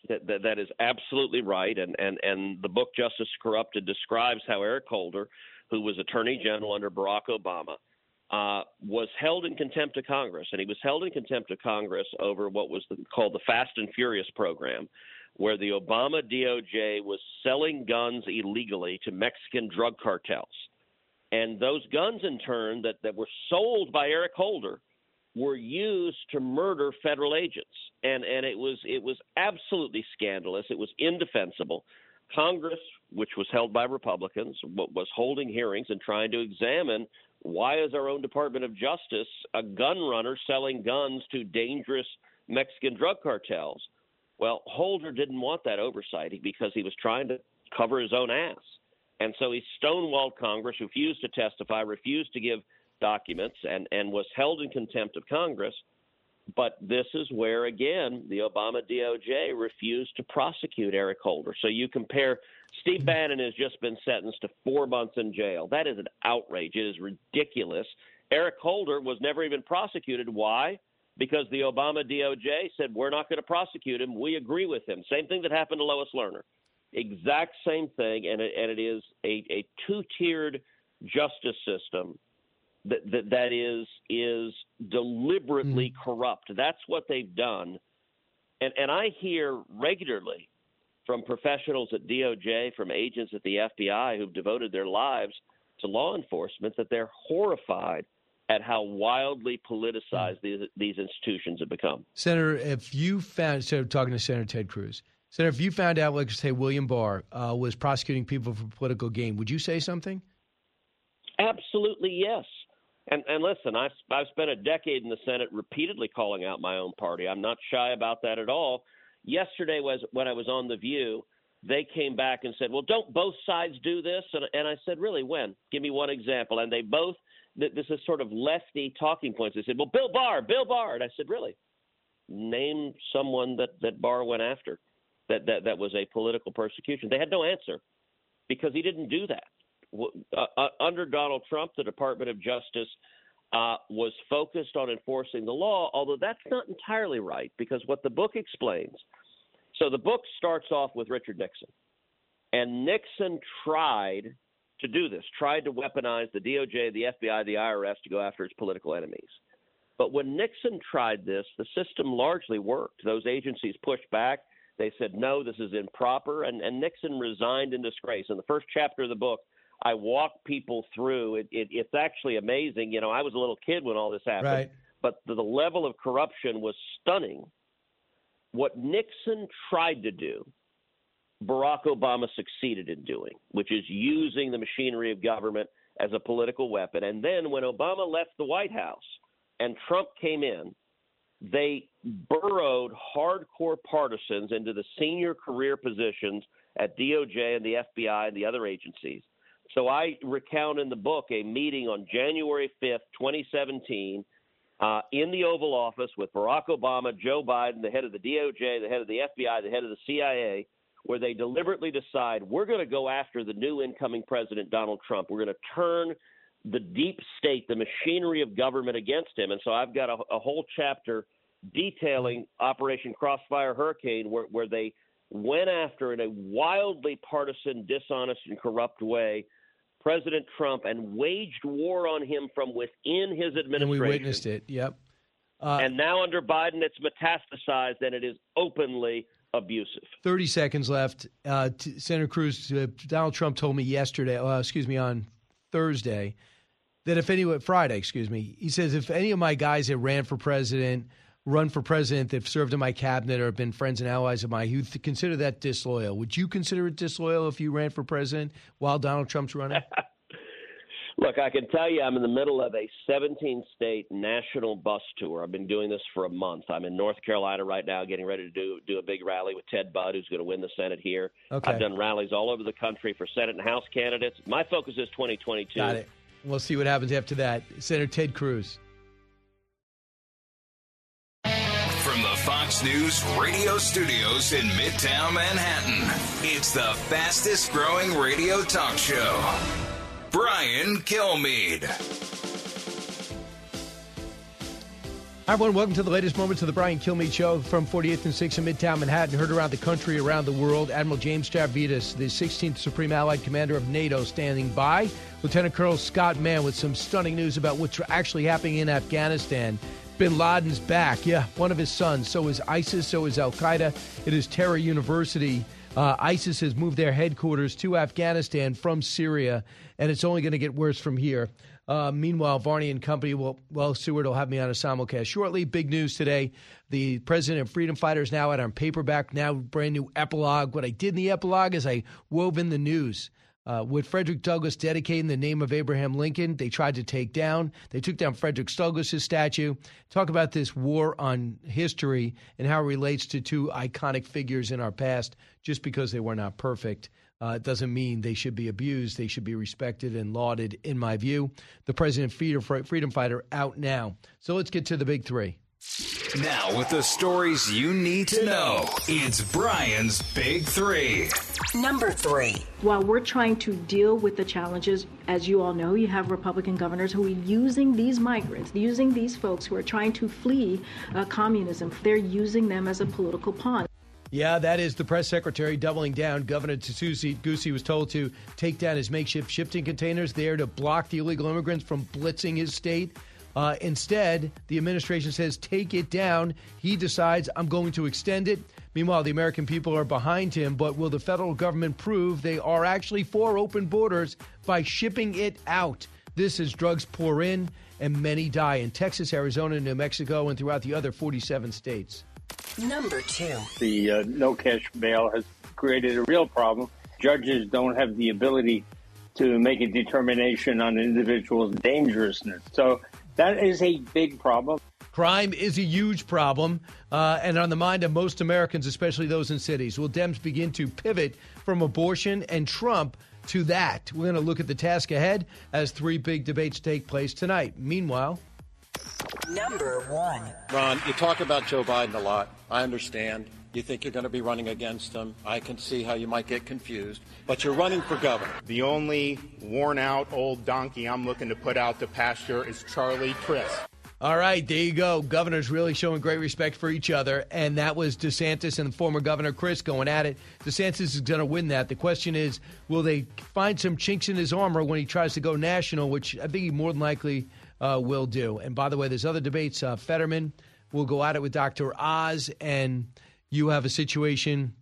That, that, that is absolutely right. And, and, and the book Justice Corrupted describes how Eric Holder, who was Attorney General under Barack Obama, uh, was held in contempt of Congress. And he was held in contempt of Congress over what was the, called the Fast and Furious program, where the Obama DOJ was selling guns illegally to Mexican drug cartels. And those guns, in turn, that, that were sold by Eric Holder, were used to murder federal agents, and and it was it was absolutely scandalous. It was indefensible. Congress, which was held by Republicans, was holding hearings and trying to examine why is our own Department of Justice a gun runner selling guns to dangerous Mexican drug cartels? Well, Holder didn't want that oversight because he was trying to cover his own ass. And so he stonewalled Congress, refused to testify, refused to give documents, and, and was held in contempt of Congress. But this is where, again, the Obama DOJ refused to prosecute Eric Holder. So you compare Steve mm-hmm. Bannon has just been sentenced to four months in jail. That is an outrage. It is ridiculous. Eric Holder was never even prosecuted. Why? Because the Obama DOJ said, we're not going to prosecute him. We agree with him. Same thing that happened to Lois Lerner. Exact same thing. And it, and it is a, a two tiered justice system that that, that is is deliberately Mm. corrupt. That's what they've done, and and I hear regularly from professionals at DOJ, from agents at the FBI who've devoted their lives to law enforcement that they're horrified at how wildly politicized these these institutions have become. Senator, if you found, so talking to Senator Ted Cruz, Senator, if you found out, like say, William Barr uh, was prosecuting people for political gain, would you say something? Absolutely yes. And and listen, I've I've spent a decade in the Senate repeatedly calling out my own party. I'm not shy about that at all. Yesterday was when I was on the View. They came back and said, "Well, don't both sides do this?" And and I said, "Really? When? Give me one example." And they both th- this is sort of lefty talking points. They said, "Well, Bill Barr, Bill Barr," and I said, "Really? Name someone that that Barr went after that that that was a political persecution." They had no answer because he didn't do that. Uh, uh, under Donald Trump, the Department of Justice uh, was focused on enforcing the law, although that's not entirely right because what the book explains. So the book starts off with Richard Nixon, and Nixon tried to do this, tried to weaponize the DOJ, the FBI, the IRS to go after its political enemies. But when Nixon tried this, the system largely worked. Those agencies pushed back. They said, no, this is improper. And, and Nixon resigned in disgrace. In the first chapter of the book, I walk people through. It, it, it's actually amazing. You know, I was a little kid when all this happened, Right. but the, the level of corruption was stunning. What Nixon tried to do, Barack Obama succeeded in doing, which is using the machinery of government as a political weapon. And then when Obama left the White House and Trump came in, they burrowed hardcore partisans into the senior career positions at DOJ and the FBI and the other agencies. So I recount in the book a meeting on January 5th, 2017, uh, in the Oval Office with Barack Obama, Joe Biden, the head of the DOJ, the head of the FBI, the head of the CIA, where they deliberately decide we're going to go after the new incoming president, Donald Trump. We're going to turn the deep state, the machinery of government against him. And so I've got a, a whole chapter detailing Operation Crossfire Hurricane, where, where they went after in a wildly partisan, dishonest, and corrupt way President Trump and waged war on him from within his administration. And we witnessed it. Yep. Uh, and now under Biden, it's metastasized and it is openly abusive. 30 seconds left. Uh, t- Senator Cruz, uh, Donald Trump told me yesterday, uh, excuse me, on Thursday, that if anyone, Friday, excuse me, he says if any of my guys that ran for president, run for president, that have served in my cabinet or have been friends and allies of mine, you th- consider that disloyal. Would you consider it disloyal if you ran for president while Donald Trump's running? Look, I can tell you I'm in the middle of a 17 state national bus tour. I've been doing this for a month. I'm in North Carolina right now getting ready to do do a big rally with Ted Budd who's going to win the Senate here. Okay. I've done rallies all over the country for Senate and House candidates. My focus is 2022. Got it. We'll see what happens after that. Senator Ted Cruz. From the Fox News radio studios in Midtown Manhattan, it's the fastest growing radio talk show. Brian Kilmeade. Hi, everyone. Welcome to the latest moments of the Brian Kilmeade Show from 48th and 6th in Midtown Manhattan. Heard around the country, around the world. Admiral James Stavridis, the 16th Supreme Allied Commander of NATO, standing by. Lieutenant Colonel Scott Mann with some stunning news about what's actually happening in Afghanistan. Bin Laden's back. Yeah, one of his sons. So is ISIS, so is Al Qaeda. It is Terror University. Uh, ISIS has moved their headquarters to Afghanistan from Syria, and it's only going to get worse from here. Uh, meanwhile, Varney and Company, well, well, Stuart will have me on a simulcast shortly. Big news today. The president of Freedom Fighters now out on paperback, now brand new epilogue. What I did in the epilogue is I wove in the news. Uh, with Frederick Douglass dedicating the name of Abraham Lincoln, they tried to take down. They took down Frederick Douglass's statue. Talk about this war on history and how it relates to two iconic figures in our past. Just because they were not perfect, uh, doesn't mean they should be abused. They should be respected and lauded, in my view. The president freedom fighter out now. So let's get to the big three. Now, with the stories you need to know, it's Brian's Big Three. Number three. While we're trying to deal with the challenges, as you all know, you have Republican governors who are using these migrants, using these folks who are trying to flee uh, communism. They're using them as a political pawn. Yeah, that is the press secretary doubling down. Governor Tsusi Gusi was told to take down his makeshift shipping containers there to block the illegal immigrants from blitzing his state. Uh, instead, the administration says take it down. He decides I'm going to extend it. Meanwhile, the American people are behind him. But will the federal government prove they are actually for open borders by shipping it out? This is drugs pour in and many die in Texas, Arizona, New Mexico, and throughout the other 47 states. Number two. The uh, no cash bail has created a real problem. Judges don't have the ability to make a determination on an individual's dangerousness. So that is a big problem. Crime is a huge problem uh, and on the mind of most Americans, especially those in cities. Will Dems begin to pivot from abortion and Trump to that? We're going to look at the task ahead as three big debates take place tonight. Meanwhile, Number one. Ron, you talk about Joe Biden a lot. I understand. You think you're going to be running against him. I can see how you might get confused, but you're running for governor. The only worn out old donkey I'm looking to put out to pasture is Charlie Crist. All right, there you go. Governors really showing great respect for each other. And that was DeSantis and former Governor Crist going at it. DeSantis is going to win that. The question is, will they find some chinks in his armor when he tries to go national, which I think he more than likely uh, will do. And by the way, there's other debates. Uh, Fetterman will go at it with Dr. Oz, and you have a situation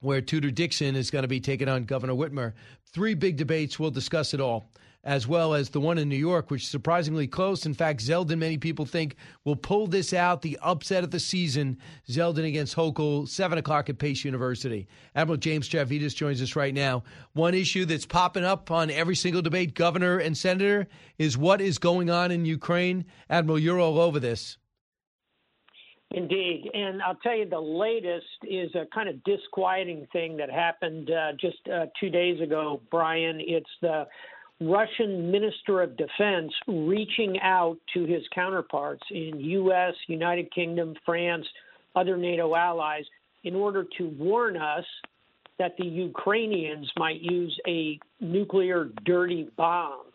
where Tudor Dixon is going to be taking on Governor Whitmer. Three big debates. We'll discuss it all as well as the one in New York, which is surprisingly close. In fact, Zeldin, many people think, will pull this out, the upset of the season. Zeldin against Hochul, 7 o'clock at Pace University. Admiral James Stavridis joins us right now. One issue that's popping up on every single debate, governor and senator, is what is going on in Ukraine. Admiral, you're all over this. Indeed. And I'll tell you, the latest is a kind of disquieting thing that happened uh, just uh, two days ago, Brian. It's the Russian Minister of Defense reaching out to his counterparts in U.S., United Kingdom, France, other NATO allies in order to warn us that the Ukrainians might use a nuclear dirty bomb.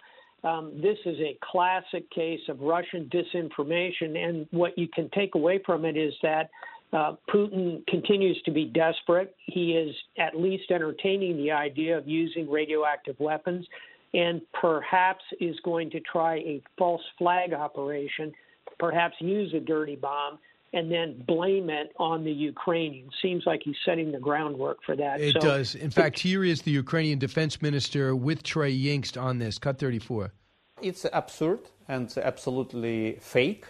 Um, this is a classic case of Russian disinformation, and what you can take away from it is that uh, Putin continues to be desperate. He is at least entertaining the idea of using radioactive weapons and perhaps is going to try a false flag operation, perhaps use a dirty bomb, and then blame it on the Ukrainians. Seems like he's setting the groundwork for that. It so, does. In fact, here is the Ukrainian defense minister with Trey Yingst on this. Cut 34. It's absurd and absolutely fake.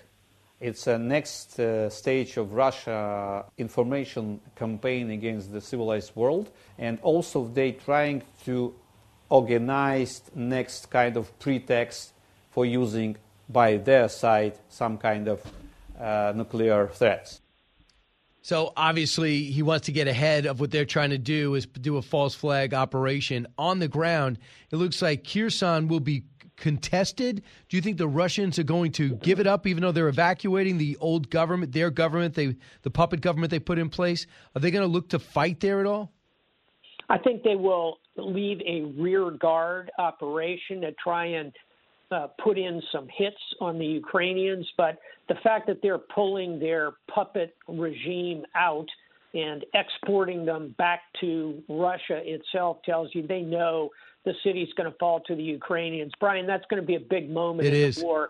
It's a next uh, stage of Russia information campaign against the civilized world, and also they trying to organize next kind of pretext for using by their side some kind of uh, nuclear threats. So obviously, he wants to get ahead of what they're trying to do is do a false flag operation on the ground. It looks like Kherson will be contested. Do you think the Russians are going to give it up, even though they're evacuating the old government, their government, they the puppet government they put in place? Are they going to look to fight there at all? I think they will lead a rear guard operation to try and uh, put in some hits on the Ukrainians. But the fact that they're pulling their puppet regime out and exporting them back to Russia itself tells you they know the city's going to fall to the Ukrainians. Brian, that's going to be a big moment it in is. the war.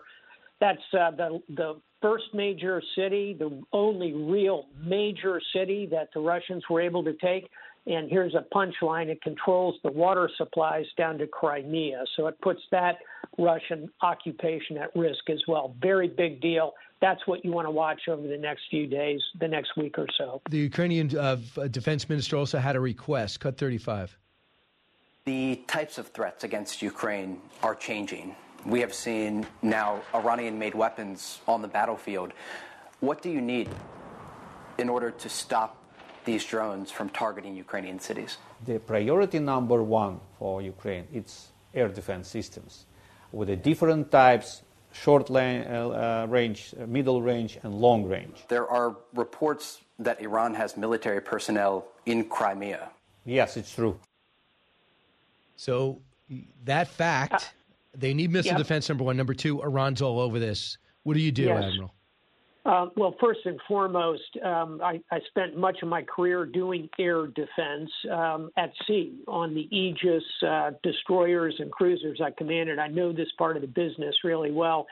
That's uh, the the first major city, the only real major city that the Russians were able to take. And here's a punchline it controls the water supplies down to Crimea. So it puts that Russian occupation at risk as well. Very big deal. That's what you want to watch over the next few days, the next week or so. The Ukrainian uh, defense minister also had a request. Cut 35. The types of threats against Ukraine are changing. We have seen now Iranian made weapons on the battlefield. What do you need in order to stop these drones from targeting Ukrainian cities? The priority number one for Ukraine is air defense systems with the different types short uh, uh, range, middle range, and long range. There are reports that Iran has military personnel in Crimea. Yes, it's true. So that fact, uh, they need missile yep. defense. Number one, number two, Iran's all over this. What do you do, yes. Admiral? Uh, well, first and foremost, um, I, I, spent much of my career doing air defense um, at sea on the Aegis uh, destroyers and cruisers I commanded. I know this part of the business really well.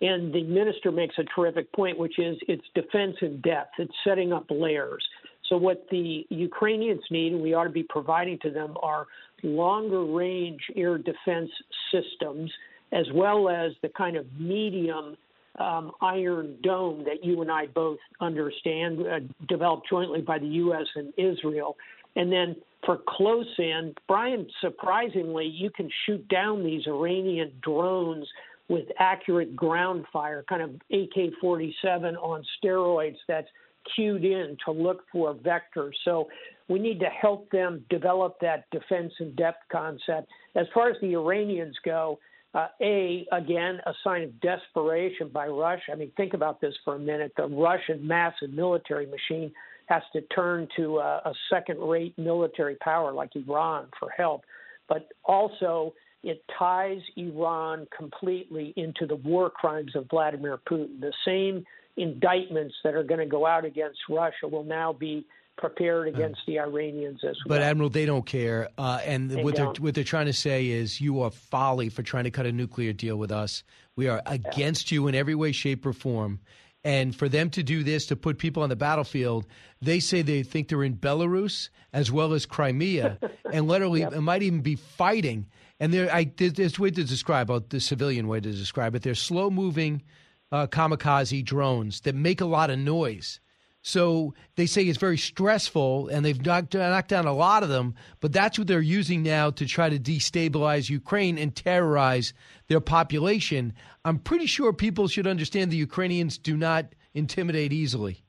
And the minister makes a terrific point, which is it's defense in depth, it's setting up layers. So, what the Ukrainians need, and we ought to be providing to them, are longer range air defense systems, as well as the kind of medium um, Iron Dome that you and I both understand, uh, developed jointly by the U.S. and Israel. And then for close in, Brian, surprisingly, you can shoot down these Iranian drones with accurate ground fire, kind of AK 47 on steroids that's cued in to look for vectors. So we need to help them develop that defense in depth concept. As far as the Iranians go, uh, a again a sign of desperation by Russia. I mean, think about this for a minute. The Russian massive military machine has to turn to a, a second-rate military power like Iran for help, but also it ties Iran completely into the war crimes of Vladimir Putin. The same indictments that are going to go out against Russia will now be prepared against the Iranians as well. But Admiral, they don't care, uh, and They what they're what they're trying to say is you are folly for trying to cut a nuclear deal with us. We are against you in every way, shape, or form. And for them to do this to put people on the battlefield, they say they think they're in Belarus as well as Crimea, and literally it might even be fighting. And there, I there's, there's a way to describe, uh, the civilian way to describe it. They're slow moving uh, kamikaze drones that make a lot of noise. So they say it's very stressful, and they've knocked, knocked down a lot of them. But that's what they're using now to try to destabilize Ukraine and terrorize their population. I'm pretty sure people should understand the Ukrainians do not intimidate easily.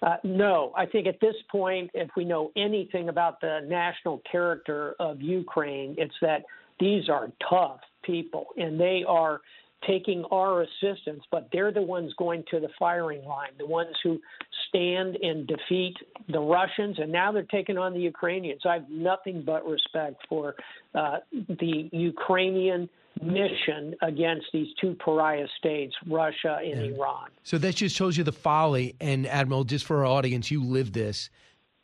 Uh, no, I think at this point, if we know anything about the national character of Ukraine, it's that these are tough people and they are taking our assistance, but they're the ones going to the firing line, the ones who stand and defeat the Russians, and now they're taking on the Ukrainians. I have nothing but respect for uh, the Ukrainian mission against these two pariah states, Russia and Iran. So that just shows you the folly. And Admiral, just for our audience, you live this.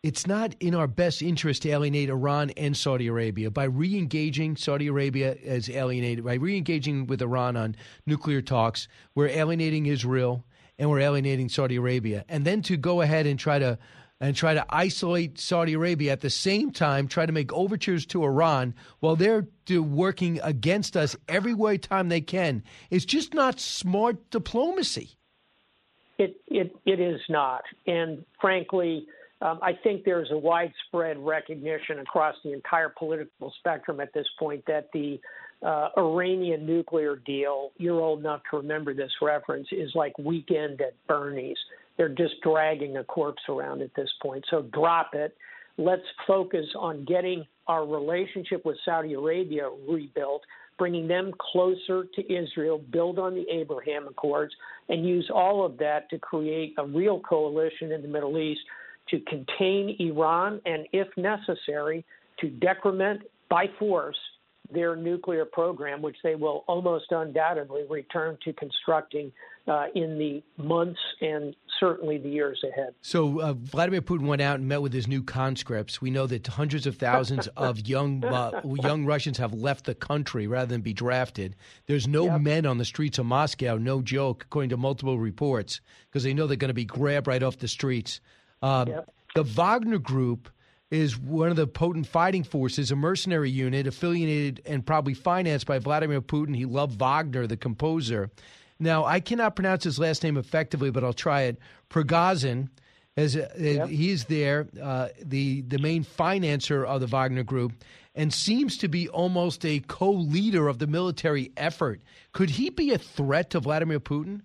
It's not in our best interest to alienate Iran and Saudi Arabia by re-engaging Saudi Arabia as alienated by re-engaging with Iran on nuclear talks. We're alienating Israel and we're alienating Saudi Arabia, and then to go ahead and try to and try to isolate Saudi Arabia at the same time, try to make overtures to Iran while they're working against us every way time they can. It's just not smart diplomacy. It it it is not, and frankly, um, I think there's a widespread recognition across the entire political spectrum at this point that the uh, Iranian nuclear deal, you're old enough to remember this reference, is like Weekend at Bernie's. They're just dragging a corpse around at this point. So drop it. Let's focus on getting our relationship with Saudi Arabia rebuilt, bringing them closer to Israel, build on the Abraham Accords, and use all of that to create a real coalition in the Middle East to contain Iran and, if necessary, to decrement by force their nuclear program, which they will almost undoubtedly return to constructing uh, in the months and certainly the years ahead. So uh, Vladimir Putin went out and met with his new conscripts. We know that hundreds of thousands of young uh, young Russians have left the country rather than be drafted. There's no yep. men on the streets of Moscow, no joke, according to multiple reports, because they know they're going to be grabbed right off the streets. Um, yep. The Wagner Group is one of the potent fighting forces, a mercenary unit affiliated and probably financed by Vladimir Putin. He loved Wagner, the composer. Now, I cannot pronounce his last name effectively, but I'll try it. Prigozhin, as uh, Yep. he's there, uh, the the main financer of the Wagner Group, and seems to be almost a co-leader of the military effort. Could he be a threat to Vladimir Putin?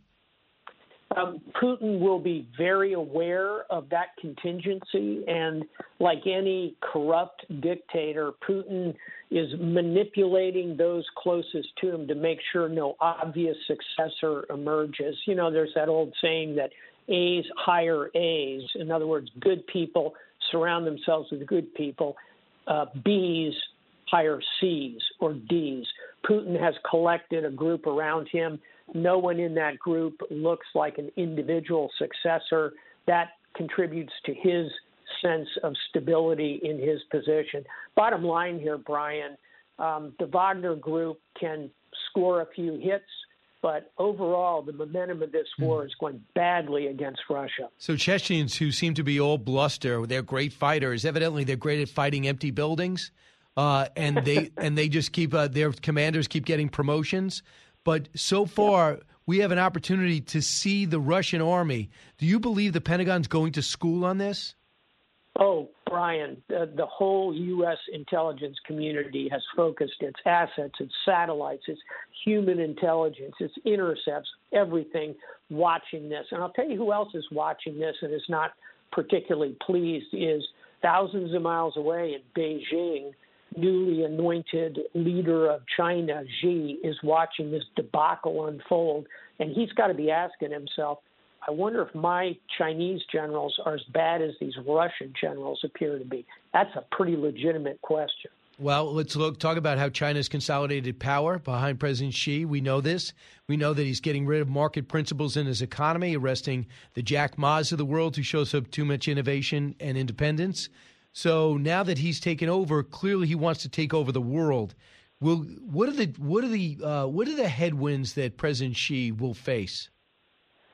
Um, Putin will be very aware of that contingency, and like any corrupt dictator, Putin is manipulating those closest to him to make sure no obvious successor emerges. You know, there's that old saying that A's hire A's. In other words, good people surround themselves with good people. Uh, B's hire C's or D's. Putin has collected a group around him No one in that group looks like an individual successor. That contributes to his sense of stability in his position. Bottom line here, Brian, um, the Wagner group can score a few hits, but overall, the momentum of this war is going badly against Russia. So Chechens, who seem to be all bluster, they're great fighters. Evidently, they're great at fighting empty buildings, uh, and they and they just keep uh, their commanders keep getting promotions. But so far, we have an opportunity to see the Russian army. Do you believe the Pentagon's going to school on this? Oh, Brian, the, the, whole U.S. intelligence community has focused its assets, its satellites, its human intelligence, its intercepts, everything watching this. And I'll tell you who else is watching this and is not particularly pleased is thousands of miles away in Beijing, newly anointed leader of China, Xi, is watching this debacle unfold. And he's got to be asking himself, I wonder if my Chinese generals are as bad as these Russian generals appear to be. That's a pretty legitimate question. Well, let's look talk about how China's consolidated power behind President Xi. We know this. We know that he's getting rid of market principles in his economy, arresting the Jack Ma's of the world who shows up too much innovation and independence. So now that he's taken over, clearly he wants to take over the world. Will what are the what are the uh, what are the headwinds that President Xi will face?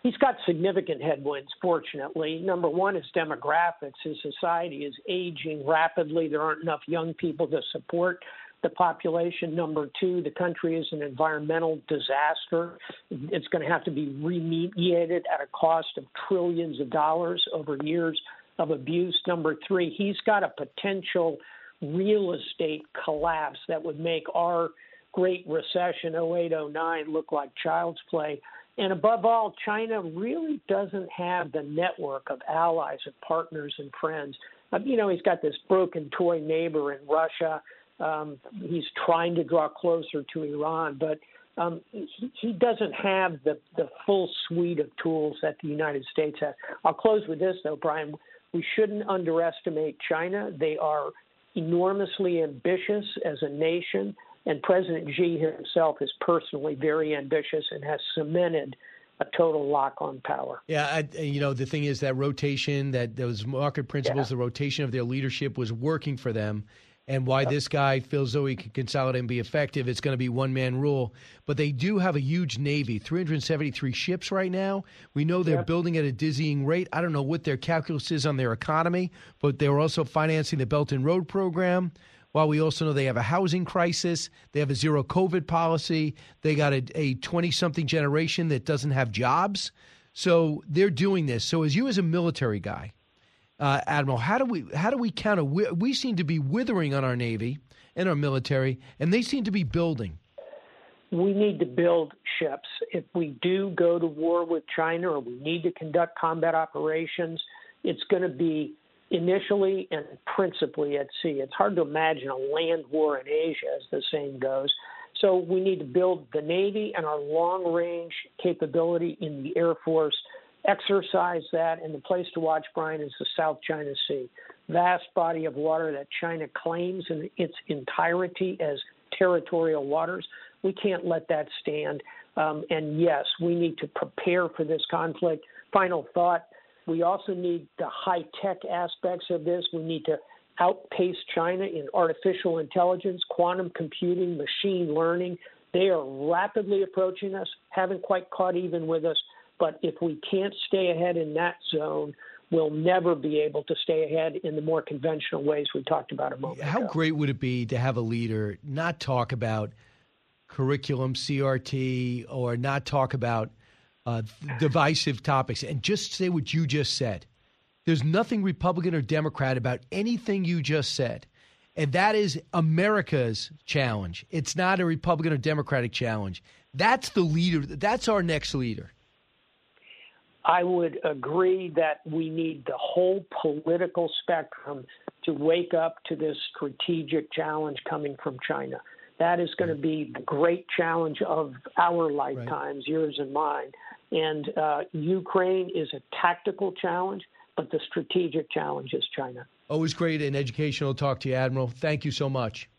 He's got significant headwinds, fortunately. Number one is demographics. His society is aging rapidly. There aren't enough young people to support the population. Number two, the country is an environmental disaster. It's going to have to be remediated at a cost of trillions of dollars over years of abuse. Number three, he's got a potential real estate collapse that would make our great recession 08 09 look like child's play. And above all, China really doesn't have the network of allies and partners and friends. Uh, you know, he's got this broken toy neighbor in Russia. Um, he's trying to draw closer to Iran, but um, he, he doesn't have the, the full suite of tools that the United States has. I'll close with this, though, Brian. We shouldn't underestimate China. They are enormously ambitious as a nation. And President Xi himself is personally very ambitious and has cemented a total lock on power. Yeah, I, you know, the thing is that rotation, that those market principles, yeah. the rotation of their leadership was working for them. And why this guy feels though he can consolidate and be effective, it's going to be one man rule. But they do have a huge navy, 373 ships right now. We know they're yep. building at a dizzying rate. I don't know what their calculus is on their economy, but they're also financing the Belt and Road program. While we also know they have a housing crisis, they have a zero COVID policy, they got a 20 something generation that doesn't have jobs. So they're doing this. So as you as a military guy, uh, Admiral, how do we how do we counter? We, we seem to be withering on our navy and our military, and they seem to be building. We need to build ships. If we do go to war with China, or we need to conduct combat operations, it's going to be initially and principally at sea. It's hard to imagine a land war in Asia, as the saying goes. So we need to build the Navy and our long range capability in the Air Force, exercise that, and the place to watch, Brian, is the South China Sea. Vast body of water that China claims in its entirety as territorial waters. We can't let that stand. Um, and yes, we need to prepare for this conflict. Final thought we also need the high tech aspects of this. We need to outpace China in artificial intelligence, quantum computing, machine learning. They are rapidly approaching us, haven't quite caught even with us. But if we can't stay ahead in that zone, we'll never be able to stay ahead in the more conventional ways we talked about a moment How ago. great would it be to have a leader not talk about curriculum, CRT, or not talk about – uh, divisive topics and just say what you just said. There's nothing Republican or Democrat about anything you just said. And that is America's challenge. It's not a Republican or Democratic challenge. That's the leader. That's our next leader. I would agree that we need the whole political spectrum to wake up to this strategic challenge coming from China. That is going to be the great challenge of our lifetimes, right. yours and mine. And uh, Ukraine is a tactical challenge, but the strategic challenge is China. Always great and educational talk to you, Admiral. Thank you so much.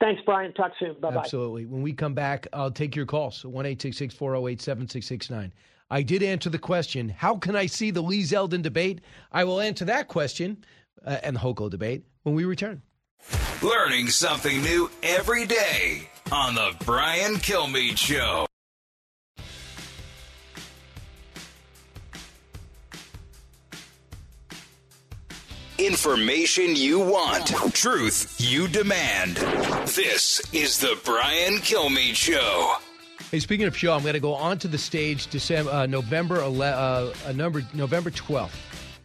Thanks, Brian. Talk soon. Bye bye. Absolutely. When we come back, I'll take your calls. 1 408 7669. I did answer the question how can I see the Lee Zeldin debate? I will answer that question uh, and the Hochul debate when we return. Learning something new every day on The Brian Kilmeade Show. Information you want, truth you demand. This is The Brian Kilmeade Show. Hey, speaking of show, I'm going to go onto the stage December, uh, November, ele- uh, uh, number, November 12th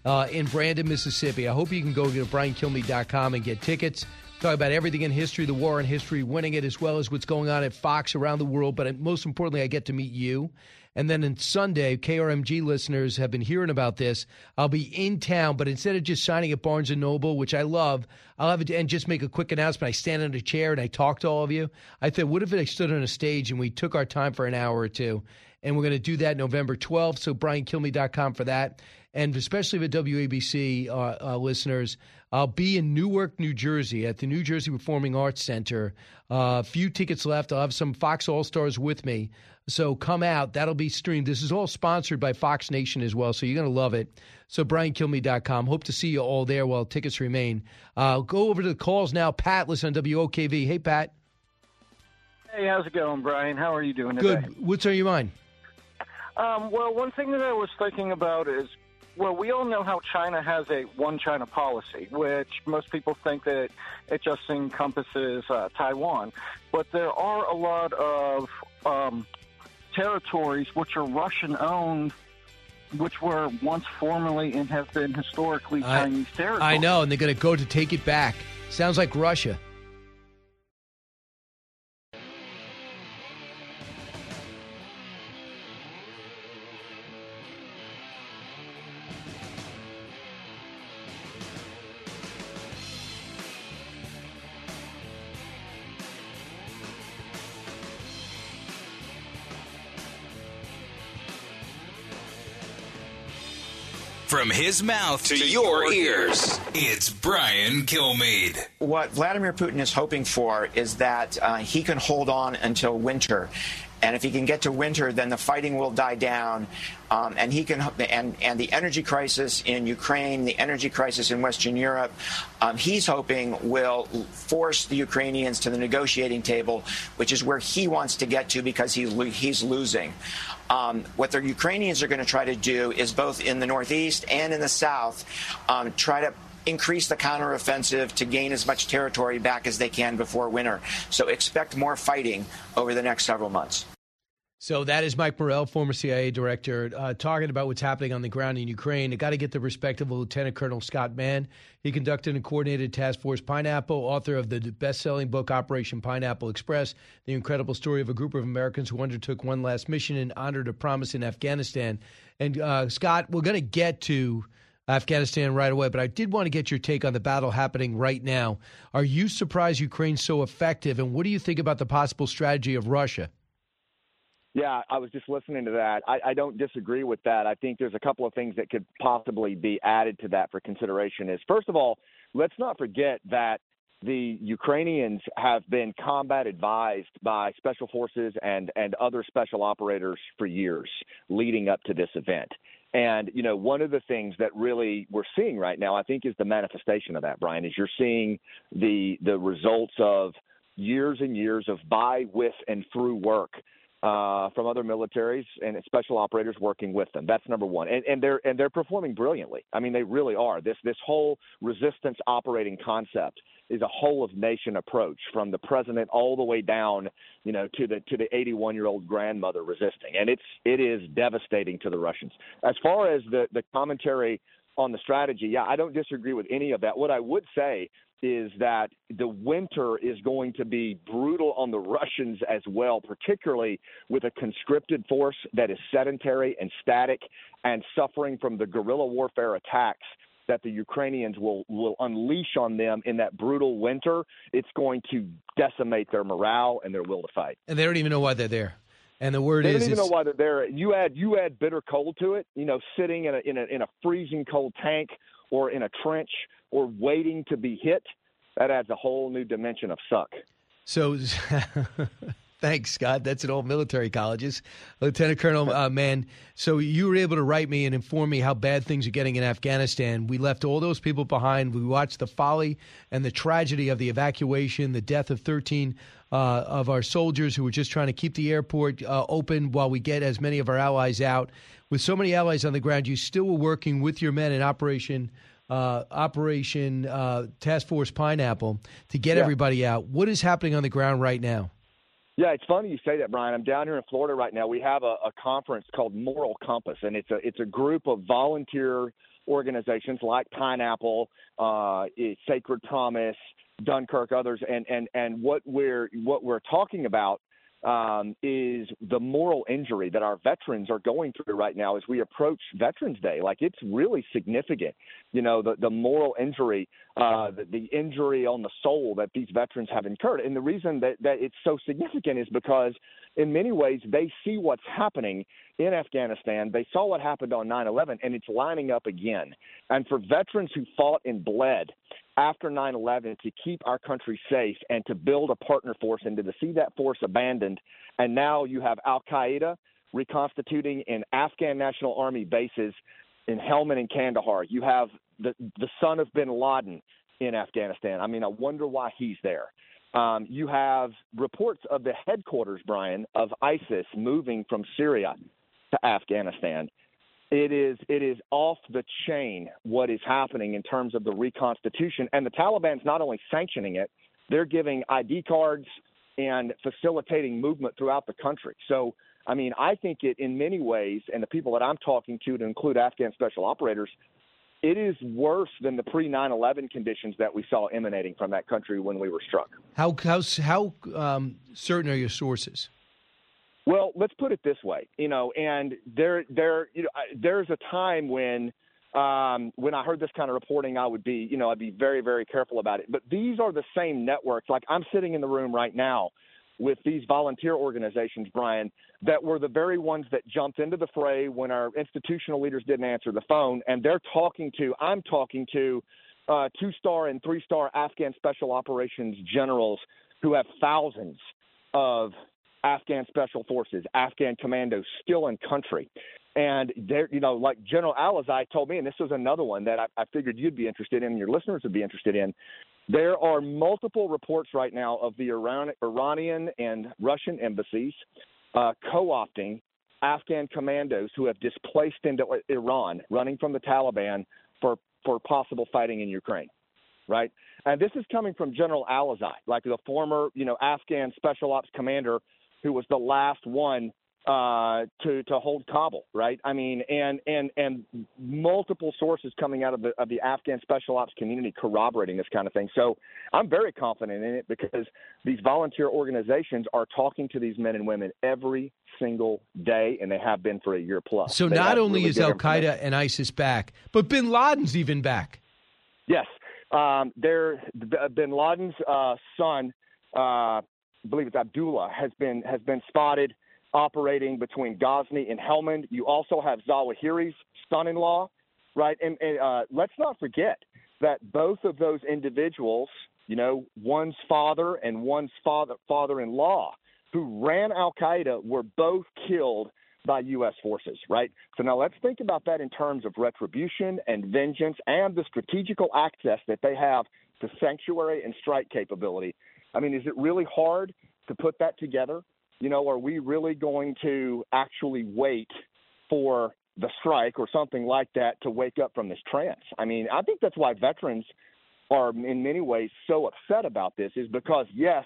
uh, in Brandon, Mississippi. I hope you can go to briankilmeade.com and get tickets. Talk about everything in history, the war in history, winning it, as well as what's going on at Fox around the world. But most importantly, I get to meet you. And then on Sunday, KRMG listeners have been hearing about this. I'll be in town, but instead of just signing at Barnes and Noble, which I love, I'll have it and just make a quick announcement. I stand on a chair and I talk to all of you. I thought, what if I stood on a stage and we took our time for an hour or two? And we're going to do that November 12th. So briankilmeade.com for that. And especially the WABC uh, uh, listeners, I'll be in Newark, New Jersey at the New Jersey Performing Arts Center. A uh, few tickets left. I'll have some Fox All Stars with me. So come out. That'll be streamed. This is all sponsored by Fox Nation as well. So you're going to love it. So briankilmeade.com. Hope to see you all there while tickets remain. Uh, go over to the calls now. Pat, listen on WOKV. Hey, Pat. Hey, how's it going, Brian? How are you doing Good. today? What's on your mind? Um, well, one thing that I was thinking about is, well, we all know how China has a one China policy, which most people think that it just encompasses uh, Taiwan. But there are a lot of um, territories which are Russian owned, which were once formerly and have been historically Chinese territories. I know, and they're going to go to take it back. Sounds like Russia. From his mouth to, your ears, it's Brian Kilmeade. What Vladimir Putin is hoping for is that uh, he can hold on until winter. And if he can get to winter, then the fighting will die down, um, and he can and and the energy crisis in Ukraine, the energy crisis in Western Europe, um, he's hoping will force the Ukrainians to the negotiating table, which is where he wants to get to because he he's losing. Um, what the Ukrainians are going to try to do is both in the northeast and in the south um, try to increase the counteroffensive to gain as much territory back as they can before winter. So expect more fighting over the next several months. So that is Mike Morell, former CIA director, uh, talking about what's happening on the ground in Ukraine. I got to get the respect of Lieutenant Colonel Scott Mann. He conducted a coordinated Task Force Pineapple, author of the best-selling book Operation Pineapple Express, the incredible story of a group of Americans who undertook one last mission and honored a promise in Afghanistan. And uh, Scott, we're going to get to Afghanistan right away, but I did want to get your take on the battle happening right now. Are you surprised Ukraine's so effective, and what do you think about the possible strategy of Russia? Yeah, I was just listening to that. I, I don't disagree with that. I think there's a couple of things that could possibly be added to that for consideration. Is first of all, let's not forget that the Ukrainians have been combat advised by special forces and, and other special operators for years leading up to this event. And, you know, one of the things that really we're seeing right now, I think, is the manifestation of that, Brian, is you're seeing the the results of years and years of by, with, and through work uh, from other militaries and special operators working with them. That's number one, and, and they're and they're performing brilliantly. I mean, they really are. This this whole resistance operating concept is a whole of nation approach from the president all the way down, you know, to the to the 81 year old grandmother resisting, and it's it is devastating to the Russians. As far as the the commentary on the strategy, yeah, I don't disagree with any of that. What I would say is that the winter is going to be brutal on the Russians as well, particularly with a conscripted force that is sedentary and static and suffering from the guerrilla warfare attacks that the Ukrainians will will unleash on them in that brutal winter. It's going to decimate their morale and their will to fight. And they don't even know why they're there. And the word is they is don't even know why they're there. You add you add bitter cold to it. You know, sitting in a in a in a freezing cold tank or in a trench or waiting to be hit, that adds a whole new dimension of suck. So, thanks, Scott. That's at all military colleges. Lieutenant Colonel uh, Mann, so you were able to write me and inform me how bad things are getting in Afghanistan. We left all those people behind. We watched the folly and the tragedy of the evacuation, the death of 13 uh, of our soldiers who were just trying to keep the airport uh, open while we get as many of our allies out. With so many allies on the ground, you still were working with your men in Operation uh, Operation uh, Task Force Pineapple to get Yeah. everybody out. What is happening on the ground right now? Yeah, it's funny you say that, Brian. I'm down here in Florida right now. We have a, a conference called Moral Compass, and it's a it's a group of volunteer organizations like Pineapple, uh, Sacred Promise, Dunkirk, others, and and and what we're what we're talking about um, is the moral injury that our veterans are going through right now as we approach Veterans Day. Like it's really significant, you know, the the moral injury, uh, the, the injury on the soul that these veterans have incurred. And the reason that that it's so significant is because in many ways they see what's happening in Afghanistan. They saw what happened on 9/11, and it's lining up again. And for veterans who fought and bled after 9/11 to keep our country safe and to build a partner force and to see that force abandoned, and now you have Al Qaeda reconstituting in Afghan National Army bases in Helmand and Kandahar. You have the the son of Bin Laden in Afghanistan. I mean, I wonder why he's there. Um, you have reports of the headquarters, Brian, of ISIS moving from Syria to Afghanistan. It is it is off the chain what is happening in terms of the reconstitution, and the Taliban's not only sanctioning it, they're giving ID cards and facilitating movement throughout the country. So, I mean, I think it in many ways, and the people that I'm talking to, to include Afghan special operators, it is worse than the pre 9 11 conditions that we saw emanating from that country when we were struck. How how how um, certain are your sources? Well, let's put it this way, you know, and there, there, you know, there's a time when, um, when I heard this kind of reporting, I would be, you know, I'd be very, very careful about it. But these are the same networks. Like I'm sitting in the room right now with these volunteer organizations, Brian, that were the very ones that jumped into the fray when our institutional leaders didn't answer the phone, and they're talking to, I'm talking to, uh, two-star and three-star Afghan special operations generals who have thousands of Afghan special forces, Afghan commandos still in country. And they're, you know, like General Alizai told me, and this was another one that I, I figured you'd be interested in and your listeners would be interested in. There are multiple reports right now of the Iran, Iranian and Russian embassies uh, co opting Afghan commandos who have displaced into Iran, running from the Taliban for, for possible fighting in Ukraine right? And this is coming from General Alizai, like the former, you know, Afghan special ops commander who was the last one uh, to to hold Kabul, right? I mean, and and and multiple sources coming out of the of the Afghan special ops community corroborating this kind of thing. So I'm very confident in it because these volunteer organizations are talking to these men and women every single day, and they have been for a year plus. So They not only really is Al Qaeda and ISIS back, but Bin Laden's even back. Yes, um, there. Bin Laden's uh, son, uh, I believe it's Abdullah, has been has been spotted operating between Ghazni and Helmand. You also have Zawahiri's son-in-law, right? And, and uh, let's not forget that both of those individuals, you know, one's father and one's father father-in-law, who ran Al Qaeda, were both killed by U.S. forces, right? So now let's think about that in terms of retribution and vengeance and the strategical access that they have to sanctuary and strike capability. I mean, is it really hard to put that together? You know, are we really going to actually wait for the strike or something like that to wake up from this trance? I mean, I think that's why veterans are in many ways so upset about this is because yes,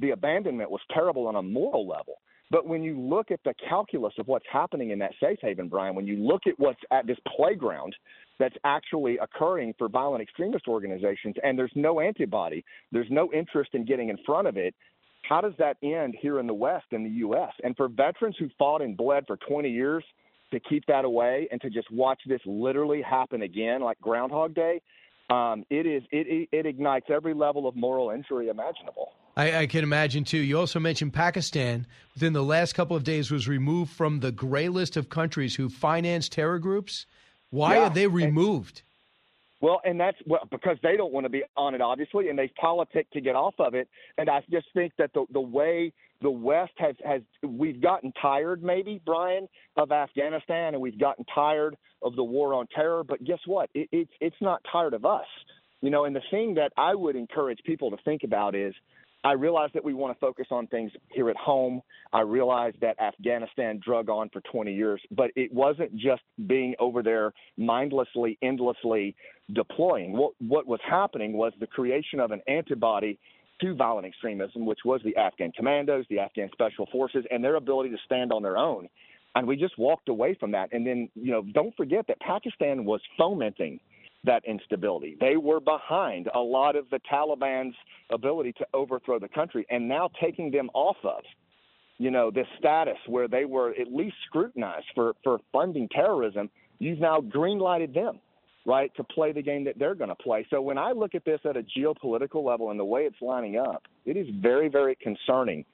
the abandonment was terrible on a moral level. But when you look at the calculus of what's happening in that safe haven, Brian, when you look at what's at this playground that's actually occurring for violent extremist organizations, and there's no antibody, there's no interest in getting in front of it, how does that end here in the West, in the U.S.? And for veterans who fought and bled for 20 years to keep that away and to just watch this literally happen again, like Groundhog Day, um, it is it, it ignites every level of moral injury imaginable. I, I can imagine too. You also mentioned Pakistan within the last couple of days was removed from the gray list of countries who finance terror groups. Why Yeah, are they removed? Well, and that's well, because they don't want to be on it, obviously, and they politic to get off of it. And I just think that the the way the West has has we've gotten tired, maybe Brian, of Afghanistan, and we've gotten tired of the war on terror. But guess what? It, it's it's not tired of us, you know. And the thing that I would encourage people to think about is I realize that we want to focus on things here at home. I realize that Afghanistan drug on for 20 years, but it wasn't just being over there mindlessly, endlessly deploying. What, what was happening was the creation of an antibody to violent extremism, which was the Afghan commandos, the Afghan special forces, and their ability to stand on their own. And we just walked away from that. And then, you know, don't forget that Pakistan was fomenting – that instability. They were behind a lot of the Taliban's ability to overthrow the country and now taking them off of, you know, this status where they were at least scrutinized for, for funding terrorism, you've now greenlighted them, right, to play the game that they're going to play. So when I look at this at a geopolitical level and the way it's lining up, it is very, very concerning.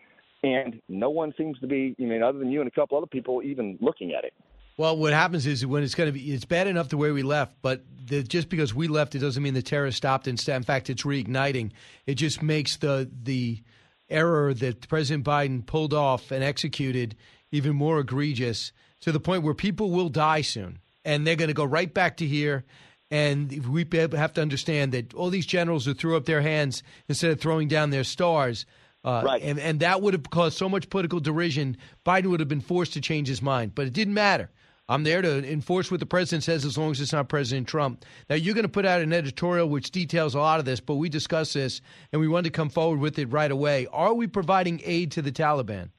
And no one seems to be, I mean, other than you and a couple other people, even looking at it. Well, what happens is when it's going to be, it's bad enough the way we left, but the, just because we left, it doesn't mean the terror stopped. In fact, it's reigniting. It just makes the the error that President Biden pulled off and executed even more egregious to the point where people will die soon, and they're going to go right back to here. And we have to understand that all these generals who threw up their hands instead of throwing down their stars. Uh, right. and, and that would have caused so much political derision. Biden would have been forced to change his mind, but it didn't matter I'm there to enforce what the president says as long as it's not President Trump. Now, you're going to put out an editorial which details a lot of this, but we discussed this and we wanted to come forward with it right away. Are we providing aid to the Taliban?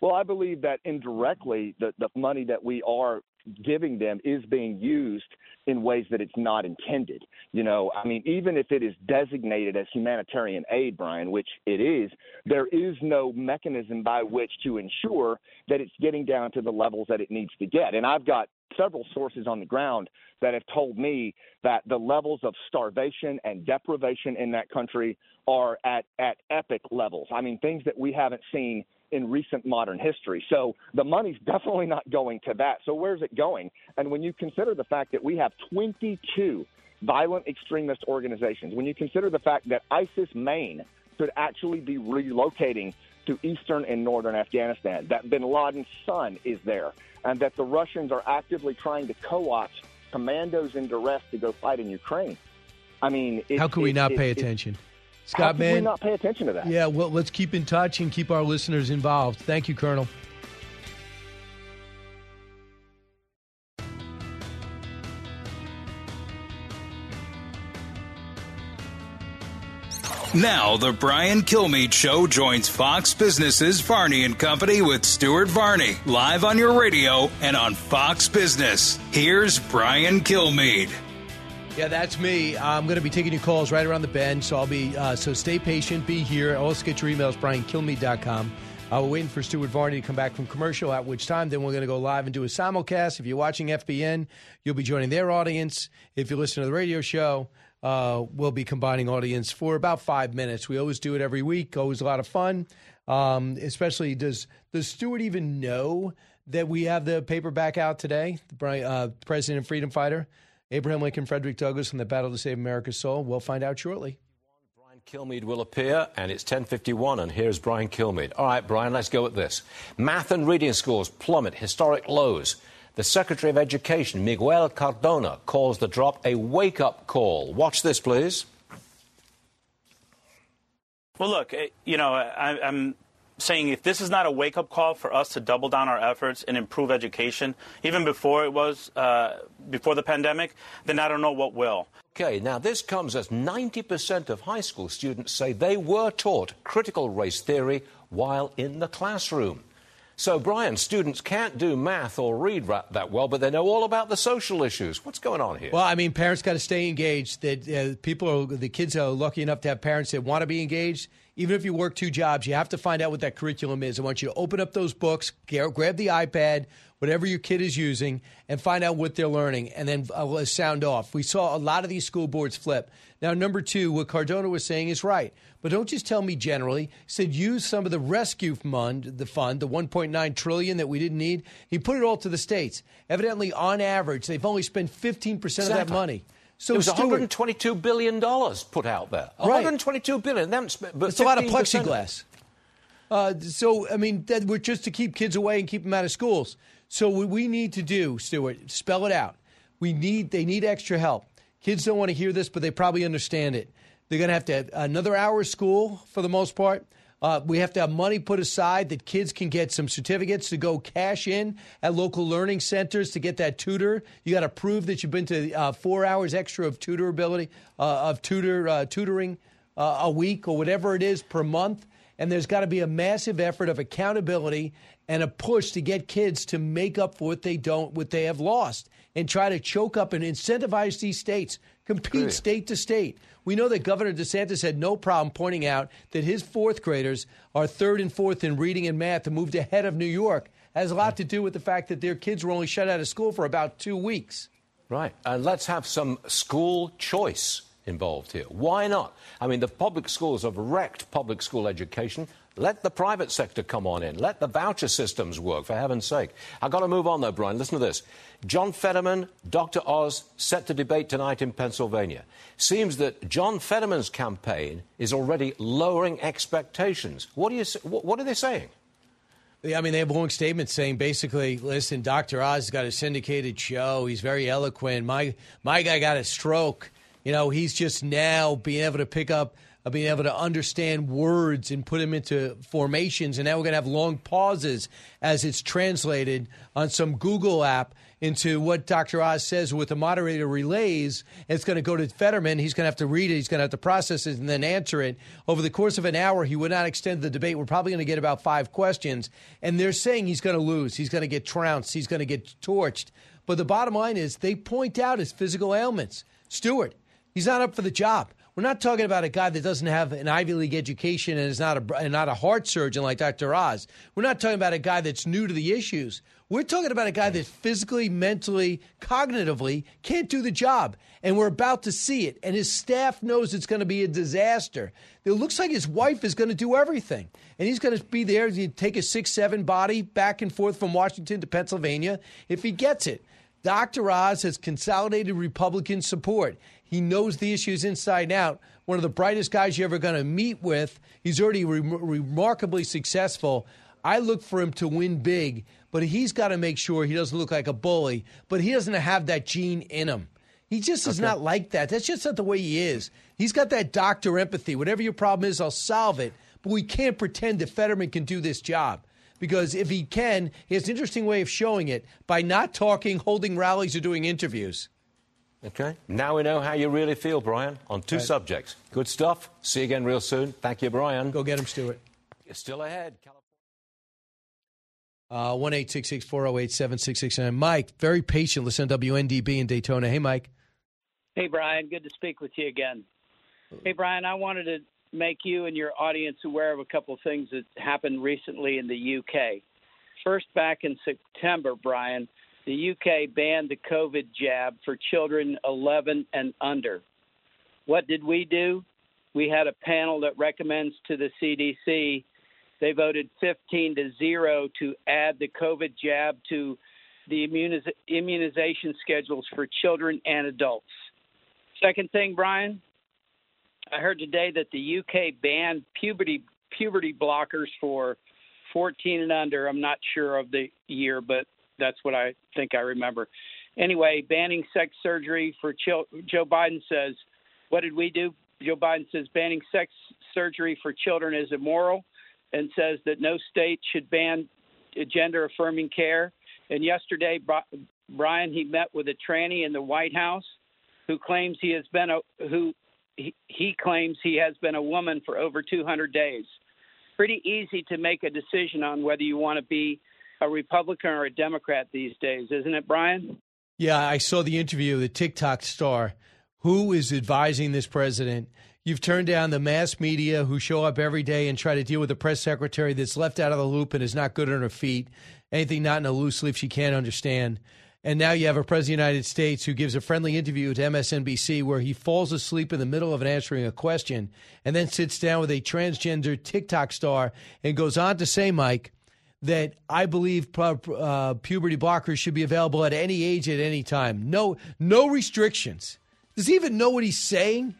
Well, I believe that indirectly, the, the money that we are giving them is being used in ways that it's not intended. You know, I mean, even if it is designated as humanitarian aid, Brian, which it is, there is no mechanism by which to ensure that it's getting down to the levels that it needs to get. And I've got several sources on the ground that have told me that the levels of starvation and deprivation in that country are at, at epic levels. I mean, things that we haven't seen in recent modern history. So the money's definitely not going to that. So where's it going? And when you consider the fact that we have 22 violent extremist organizations, when you consider the fact that ISIS main could actually be relocating to eastern and northern Afghanistan, that bin Laden's son is there, and that the Russians are actively trying to co-opt commandos in duress to go fight in Ukraine. I mean, how can we not pay attention? Scott, How man, we not pay attention to that? Yeah, well, let's keep in touch and keep our listeners involved. Thank you, Colonel. Now, the Brian Kilmeade Show joins Fox Business's Varney and Company with Stuart Varney, live on your radio and on Fox Business. Here's Brian Kilmeade. Yeah, that's me. I'm going to be taking your calls right around the bend, so I'll be uh, so stay patient, be here. Also get your emails, briankilmeade.com. Uh, we're waiting for Stuart Varney to come back from commercial, at which time then we're going to go live and do a simulcast. If you're watching FBN, you'll be joining their audience. If you listen to the radio show, uh, we'll be combining audience for about five minutes. We always do it every week. Always a lot of fun. Um, especially, does does Stuart even know that we have the paperback out today? The uh, President and Freedom Fighter. Abraham Lincoln, Frederick Douglass, and the Battle to Save America's Soul. We'll find out shortly. Brian Kilmeade will appear, and it's 10.51, and here's Brian Kilmeade. All right, Brian, let's go at this. Math and reading scores plummet historic lows. The Secretary of Education, Miguel Cardona, calls the drop a wake-up call. Watch this, please. Well, look, eh, you know, I, am saying if this is not a wake up call for us to double down our efforts and improve education, even before it was uh, before the pandemic, then I don't know what will. Okay, now this comes as 90% of high school students say they were taught critical race theory while in the classroom. So, Brian, students can't do math or read that well, but they know all about the social issues. What's going on here? Well, I mean, parents got to stay engaged. That uh, people, are, the kids are lucky enough to have parents that want to be engaged even if you work two jobs, you have to find out what that curriculum is. I want you to open up those books, grab the iPad, whatever your kid is using, and find out what they're learning, and then uh, sound off. We saw a lot of these school boards flip. Now, number two, what Cardona was saying is right, but don't just tell me generally. He said use some of the rescue fund, the fund, the 1.9 trillion that we didn't need. He put it all to the states. Evidently, on average, they've only spent 15 percent of that money. So it was Stuart- 122 billion dollars put out there. Right. 122 billion. They but It's a lot of plexiglass. Uh, so, I mean, that we're just to keep kids away and keep them out of schools. So, what we need to do, Stuart, spell it out. We need they need extra help. Kids don't want to hear this, but they probably understand it. They're going to have to have another hour of school for the most part. Uh, we have to have money put aside that kids can get some certificates to go cash in at local learning centers to get that tutor. You got to prove that you've been to uh, four hours extra of tutor ability uh, of tutor uh, tutoring uh, a week or whatever it is per month. And there's got to be a massive effort of accountability and a push to get kids to make up for what they don't, what they have lost, and try to choke up and incentivize these states, compete state to state. We know that Governor DeSantis had no problem pointing out that his fourth graders are third and fourth in reading and math and moved ahead of New York. Has a lot to do with the fact that their kids were only shut out of school for about two weeks. Right. And let's have some school choice involved here. Why not? I mean, the public schools have wrecked public school education. Let the private sector come on in. Let the voucher systems work, for heaven's sake. I've got to move on, though, Brian. Listen to this. John Fetterman, Dr. Oz, set to debate tonight in Pennsylvania. Seems that John Fetterman's campaign is already lowering expectations. What, do you, what are they saying? I mean, they have a long statements saying basically, listen, Dr. Oz has got a syndicated show. He's very eloquent. My my guy got a stroke. You know, he's just now being able to pick up, uh, being able to understand words and put them into formations. And now we're going to have long pauses as it's translated on some Google app into what Dr. Oz says with the moderator relays. It's going to go to Fetterman. He's going to have to read it. He's going to have to process it and then answer it. Over the course of an hour, he would not extend the debate. We're probably going to get about five questions. And they're saying he's going to lose. He's going to get trounced. He's going to get torched. But the bottom line is they point out his physical ailments. Stuart, he's not up for the job. We're not talking about a guy that doesn't have an Ivy League education and is not a not a heart surgeon like Dr. Oz. We're not talking about a guy that's new to the issues. We're talking about a guy that physically, mentally, cognitively can't do the job. And we're about to see it. And his staff knows it's going to be a disaster. It looks like his wife is going to do everything. And he's going to be there to take a six seven body back and forth from Washington to Pennsylvania if he gets it. Dr. Oz has consolidated Republican support. He knows the issues inside and out. One of the brightest guys you're ever going to meet with. He's already re- remarkably successful. I look for him to win big, but he's got to make sure he doesn't look like a bully, but he doesn't have that gene in him. He just is not like that. That's just not the way he is. He's got that doctor empathy. Whatever your problem is, I'll solve it. But we can't pretend that Fetterman can do this job. Because if he can, he has an interesting way of showing it by not talking, holding rallies, or doing interviews. Okay. Now we know how you really feel, Brian, on two Right. subjects. Good stuff. See you again real soon. Thank you, Brian. Go get him, Stuart. You're still ahead. Uh, One eight six six four zero eight seven six six nine. Mike, very patient. Listen to WNDB in Daytona. Hey, Mike. Hey, Brian. Good to speak with you again. Hey, Brian, I wanted to make you and your audience aware of a couple of things that happened recently in the UK. First, back in September, Brian, the UK banned the COVID jab for children 11 and under. What did we do? We had a panel that recommends to the CDC. They voted 15 to 0 to add the COVID jab to the immuniz- immunization schedules for children and adults. Second thing, Brian, I heard today that the UK banned puberty puberty blockers for 14 and under. I'm not sure of the year, but that's what I think I remember. Anyway, banning sex surgery for chil- Joe Biden says, "What did we do?" Joe Biden says banning sex surgery for children is immoral, and says that no state should ban gender affirming care. And yesterday, Brian, he met with a tranny in the White House who claims he has been a who he, he claims he has been a woman for over 200 days. Pretty easy to make a decision on whether you want to be a Republican or a Democrat these days, isn't it, Brian? Yeah, I saw the interview of the TikTok star who is advising this president. You've turned down the mass media who show up every day and try to deal with a press secretary that's left out of the loop and is not good on her feet. Anything not in a loose leaf she can't understand. And now you have a president of the United States who gives a friendly interview to MSNBC where he falls asleep in the middle of an answering a question and then sits down with a transgender TikTok star and goes on to say, Mike, that I believe uh, puberty blockers should be available at any age at any time. No, no restrictions. Does he even know what he's saying?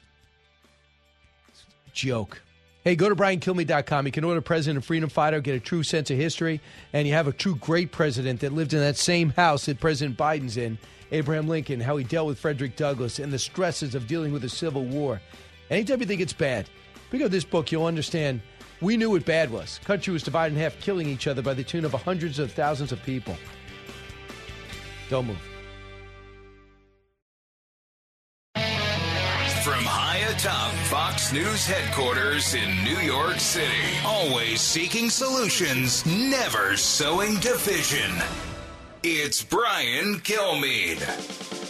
Joke. Hey, go to BrianKilmeade.com. You can order President of Freedom Fighter, get a true sense of history, and you have a true great president that lived in that same house that President Biden's in, Abraham Lincoln, how he dealt with Frederick Douglass, and the stresses of dealing with the Civil War. Anytime you think it's bad, pick up this book, you'll understand we knew what bad was. Country was divided in half, killing each other by the tune of hundreds of thousands of people. Don't move. From high atop Fox News headquarters in New York City, always seeking solutions, never sowing division. It's Brian Kilmeade.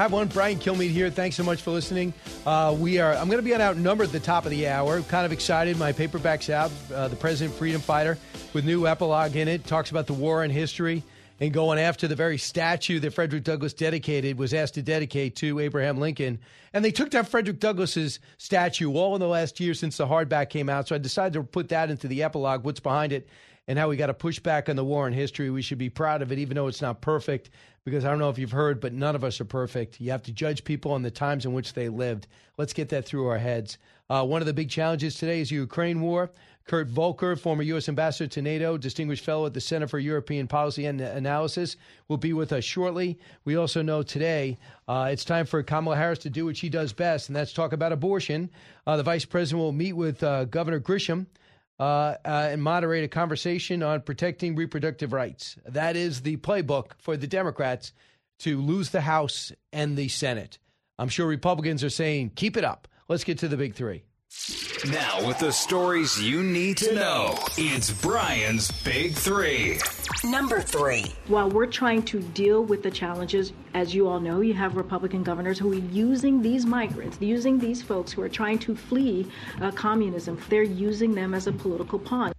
Have one. Brian Kilmeade here. Thanks so much for listening. Uh, we are. I'm going to be on Outnumbered at the top of the hour. Kind of excited. My paperback's out. Uh, the President Freedom Fighter with new epilogue in it. Talks about the war and history and going after the very statue that Frederick Douglass dedicated was asked to dedicate to Abraham Lincoln. And they took down Frederick Douglass's statue all in the last year since the hardback came out. So I decided to put that into the epilogue. What's behind it? and how we got to push back on the war in history. We should be proud of it, even though it's not perfect, because I don't know if you've heard, but none of us are perfect. You have to judge people on the times in which they lived. Let's get that through our heads. Uh, one of the big challenges today is the Ukraine war. Kurt Volker, former U.S. ambassador to NATO, distinguished fellow at the Center for European Policy and Analysis, will be with us shortly. We also know today uh, it's time for Kamala Harris to do what she does best, and that's talk about abortion. Uh, the vice president will meet with uh, Governor Grisham uh, uh, and moderate a conversation on protecting reproductive rights. That is the playbook for the Democrats to lose the House and the Senate. I'm sure Republicans are saying, keep it up. Let's get to the big three. Now, with the stories you need to know, it's Brian's Big Three. Number three. While we're trying to deal with the challenges, as you all know, you have Republican governors who are using these migrants, using these folks who are trying to flee uh, communism. They're using them as a political pawn.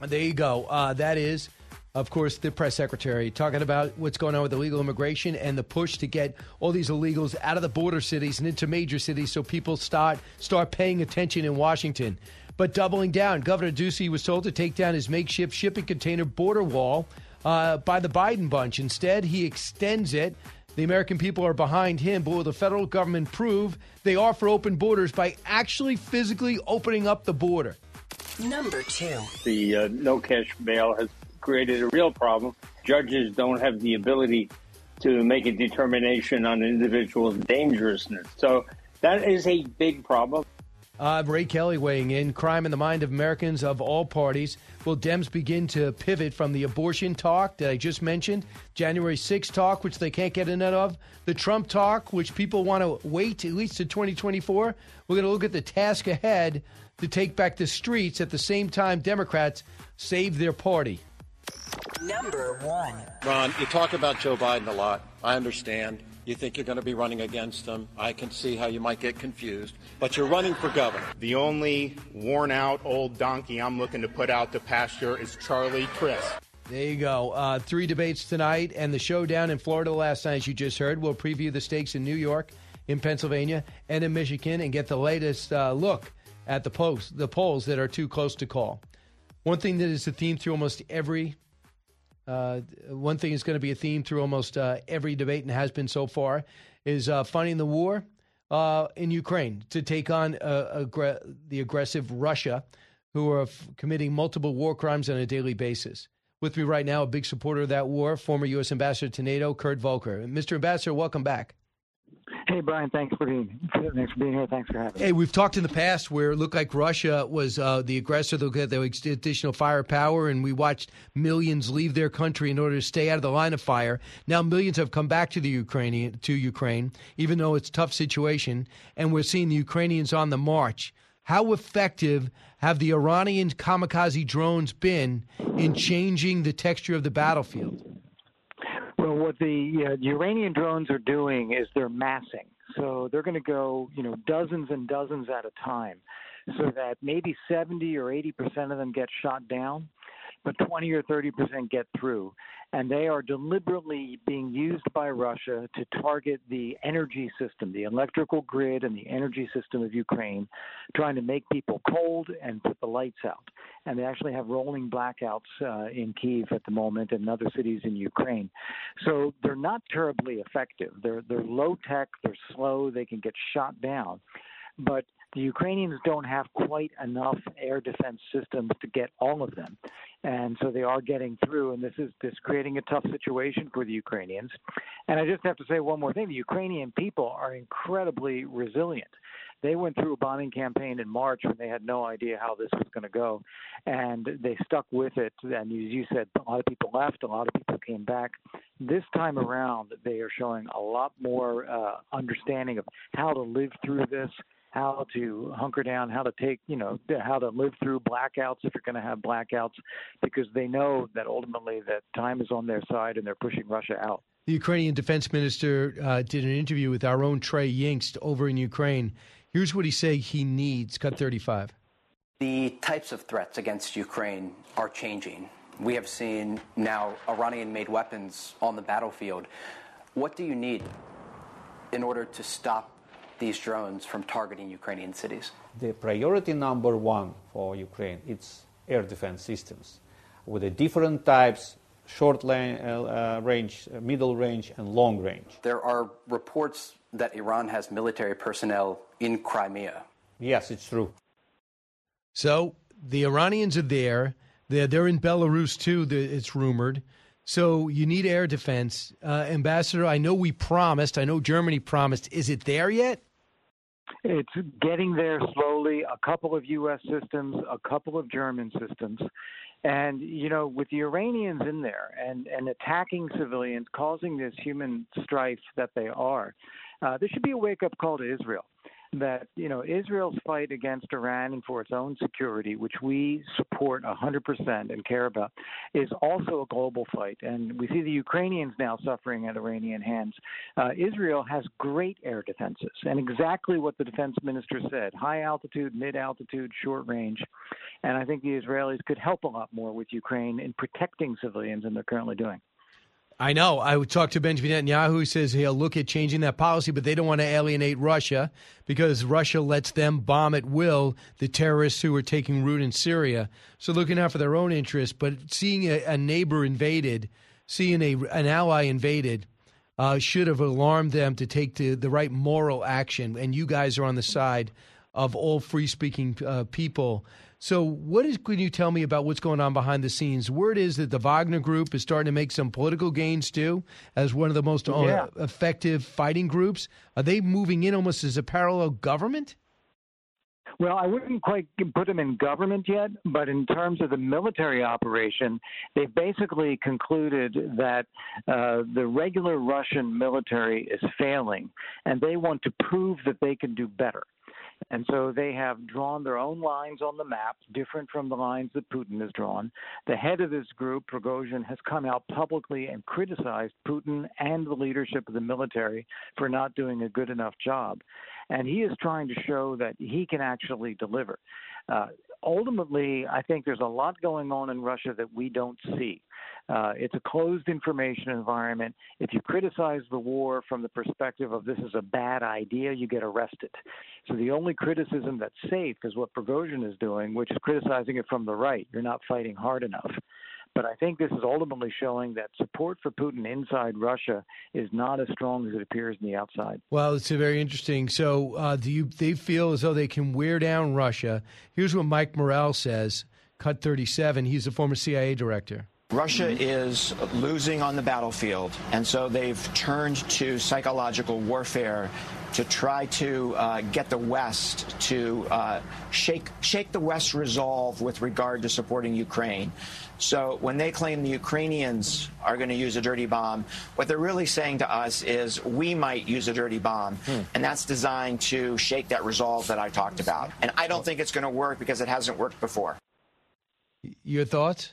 There you go. Uh, that is of course, the press secretary talking about what's going on with illegal immigration and the push to get all these illegals out of the border cities and into major cities so people start start paying attention in Washington. But doubling down, Governor Ducey was told to take down his makeshift shipping container border wall uh, by the Biden bunch. Instead, he extends it. The American people are behind him, but will the federal government prove they are for open borders by actually physically opening up the border? Number two. The uh, no cash bail has created a real problem. Judges don't have the ability to make a determination on an individual's dangerousness. So that is a big problem. Uh, Ray Kelly weighing in crime in the mind of Americans of all parties. Will Dems begin to pivot from the abortion talk that I just mentioned, January 6 talk, which they can't get enough of, the Trump talk, which people want to wait at least to 2024? We're going to look at the task ahead to take back the streets at the same time Democrats save their party. Number one. Ron, you talk about Joe Biden a lot. I understand. You think you're going to be running against him. I can see how you might get confused, but you're running for governor. The only worn out old donkey I'm looking to put out to pasture is Charlie Crist. There you go. Uh, three debates tonight, and the showdown in Florida last night, as you just heard. We'll preview the stakes in New York, in Pennsylvania, and in Michigan, and get the latest uh, look at the polls, the polls that are too close to call. One thing that is a theme through almost every uh, one thing is going to be a theme through almost uh, every debate and has been so far is uh, funding the war uh, in Ukraine to take on uh, the aggressive Russia, who are f- committing multiple war crimes on a daily basis. With me right now, a big supporter of that war, former U.S. Ambassador to NATO, Kurt Volker. Mr. Ambassador, welcome back. Hey, Brian, thanks for being thanks for being here. Thanks for having me. Hey, we've talked in the past where it looked like Russia was uh, the aggressor. They had the additional firepower, and we watched millions leave their country in order to stay out of the line of fire. Now millions have come back to the Ukrainian to Ukraine, even though it's a tough situation, and we're seeing the Ukrainians on the march. How effective have the Iranian kamikaze drones been in changing the texture of the battlefield? Well, what the uh, Iranian drones are doing is they're massing. So they're going to go, you know, dozens and dozens at a time, so that maybe 70 or 80 percent of them get shot down. But 20 or 30 percent get through. And they are deliberately being used by Russia to target the energy system, the electrical grid, and the energy system of Ukraine, trying to make people cold and put the lights out. And they actually have rolling blackouts uh, in Kiev at the moment and other cities in Ukraine. So they're not terribly effective. They're they're low tech. They're slow. They can get shot down. But the Ukrainians don't have quite enough air defense systems to get all of them. And so they are getting through, and this is this creating a tough situation for the Ukrainians. And I just have to say one more thing: the Ukrainian people are incredibly resilient. They went through a bombing campaign in March when they had no idea how this was going to go, and they stuck with it. And as you said, a lot of people left, a lot of people came back. This time around, they are showing a lot more uh, understanding of how to live through this, how to hunker down, how to take, you know, how to live through blackouts if you're going to have blackouts, because they know that ultimately that time is on their side and they're pushing Russia out. The Ukrainian defense minister uh, did an interview with our own Trey Yingst over in Ukraine. Here's what he said he needs. Cut 35. The types of threats against Ukraine are changing. We have seen now Iranian made weapons on the battlefield. What do you need in order to stop these drones from targeting Ukrainian cities? The priority number one for Ukraine is air defense systems with the different types short uh, uh, range, uh, middle range, and long range. There are reports that Iran has military personnel in Crimea. Yes, it's true. So the Iranians are there. They're, they're in Belarus too, it's rumored. So you need air defense. Uh, Ambassador, I know we promised, I know Germany promised. Is it there yet? It's getting there slowly. A couple of U.S. systems, a couple of German systems. And, you know, with the Iranians in there and, and attacking civilians, causing this human strife that they are, uh, there should be a wake up call to Israel that you know Israel's fight against Iran and for its own security, which we support 100% and care about, is also a global fight. And we see the Ukrainians now suffering at Iranian hands. Uh, Israel has great air defenses, and exactly what the defense minister said: high altitude, mid altitude, short range. And I think the Israelis could help a lot more with Ukraine in protecting civilians than they're currently doing. I know. I would talk to Benjamin Netanyahu, who says he'll look at changing that policy, but they don't want to alienate Russia because Russia lets them bomb at will the terrorists who are taking root in Syria. So looking out for their own interests, but seeing a, a neighbor invaded, seeing a, an ally invaded, uh, should have alarmed them to take the, the right moral action. And you guys are on the side of all free speaking uh, people so, what is, can you tell me about what's going on behind the scenes? Word is that the Wagner Group is starting to make some political gains too, as one of the most uh, yeah. effective fighting groups. Are they moving in almost as a parallel government? Well, I wouldn't quite put them in government yet, but in terms of the military operation, they've basically concluded that uh, the regular Russian military is failing, and they want to prove that they can do better. And so they have drawn their own lines on the map, different from the lines that Putin has drawn. The head of this group, Prigozhin, has come out publicly and criticized Putin and the leadership of the military for not doing a good enough job. And he is trying to show that he can actually deliver. Uh, ultimately, I think there's a lot going on in Russia that we don't see. Uh, it's a closed information environment. If you criticize the war from the perspective of this is a bad idea, you get arrested. So the only criticism that's safe is what Prigozhin is doing, which is criticizing it from the right. You're not fighting hard enough. But I think this is ultimately showing that support for Putin inside Russia is not as strong as it appears in the outside. Well, it's very interesting. So, uh, do you they feel as though they can wear down Russia? Here's what Mike Morell says. Cut 37. He's a former CIA director. Russia is losing on the battlefield, and so they've turned to psychological warfare to try to uh, get the West to uh, shake shake the West's resolve with regard to supporting Ukraine. So when they claim the Ukrainians are going to use a dirty bomb, what they're really saying to us is we might use a dirty bomb, hmm. and that's designed to shake that resolve that I talked about. And I don't think it's going to work because it hasn't worked before. Your thoughts?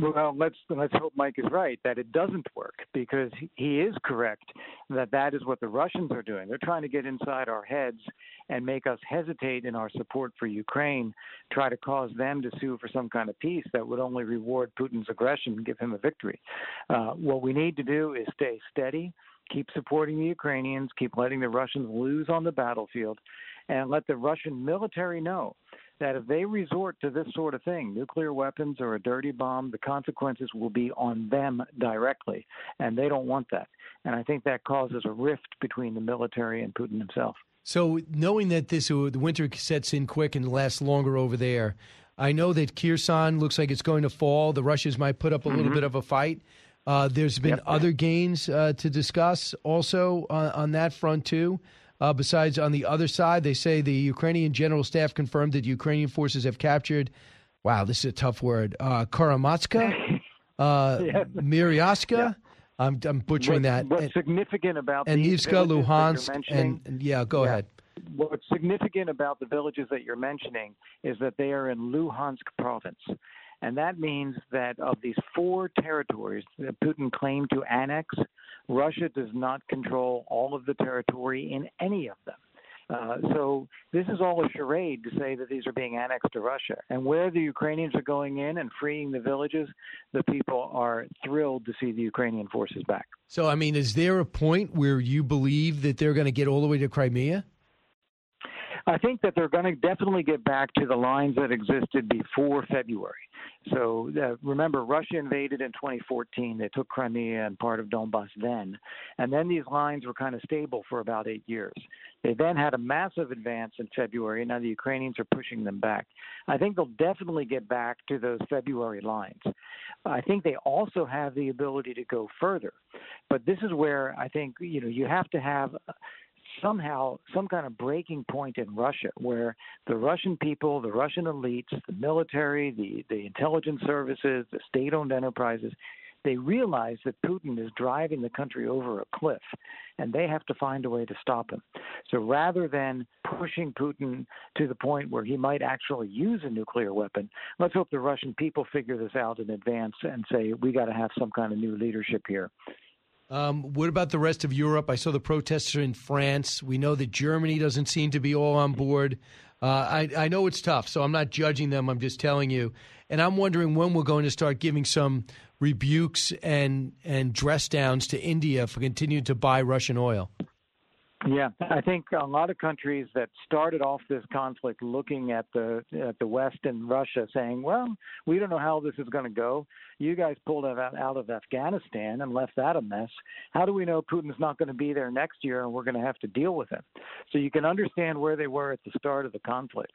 Well, let's let's hope Mike is right that it doesn't work because he is correct that that is what the Russians are doing. They're trying to get inside our heads and make us hesitate in our support for Ukraine, try to cause them to sue for some kind of peace that would only reward Putin's aggression and give him a victory. Uh, what we need to do is stay steady, keep supporting the Ukrainians, keep letting the Russians lose on the battlefield, and let the Russian military know that if they resort to this sort of thing, nuclear weapons or a dirty bomb, the consequences will be on them directly. And they don't want that. And I think that causes a rift between the military and Putin himself. So, knowing that this uh, the winter sets in quick and lasts longer over there, I know that Kherson looks like it's going to fall. The Russians might put up a little Mhm. bit of a fight. Uh, there's been Yep. other gains uh, to discuss also on, on that front too. Uh, besides, on the other side, they say the Ukrainian general staff confirmed that Ukrainian forces have captured. Wow, this is a tough word. Uh, Karamatska, uh, Yeah. Myryaska. I'm, I'm butchering What's- that. What's And- significant about and these Nivska, villages that Luhansk, and, and yeah, go Yeah. ahead. What's significant about the villages that you're mentioning is that they are in Luhansk province. And that means that of these four territories that Putin claimed to annex, Russia does not control all of the territory in any of them. Uh, so this is all a charade to say that these are being annexed to Russia. And where the Ukrainians are going in and freeing the villages, the people are thrilled to see the Ukrainian forces back. So, I mean, is there a point where you believe that they're going to get all the way to Crimea? I think that they're going to definitely get back to the lines that existed before February. So uh, remember, Russia invaded in 2014. They took Crimea and part of Donbass then. And then these lines were kind of stable for about eight years. They then had a massive advance in February. Now the Ukrainians are pushing them back. I think they'll definitely get back to those February lines. I think they also have the ability to go further. But this is where I think, you know, you have to have somehow some kind of breaking point in Russia where the Russian people, the Russian elites, the military, the, the intelligence services, the state owned enterprises, they realize that Putin is driving the country over a cliff and they have to find a way to stop him. So rather than pushing Putin to the point where he might actually use a nuclear weapon, let's hope the Russian people figure this out in advance and say, we got to have some kind of new leadership here. Um, what about the rest of Europe? I saw the protests in France. We know that Germany doesn't seem to be all on board. Uh, I, I know it's tough, so I'm not judging them. I'm just telling you. And I'm wondering when we're going to start giving some rebukes and and dress downs to India for continuing to buy Russian oil. Yeah, I think a lot of countries that started off this conflict looking at the at the West and Russia, saying, "Well, we don't know how this is going to go. You guys pulled out out of Afghanistan and left that a mess. How do we know Putin's not going to be there next year and we're going to have to deal with him?" So you can understand where they were at the start of the conflict.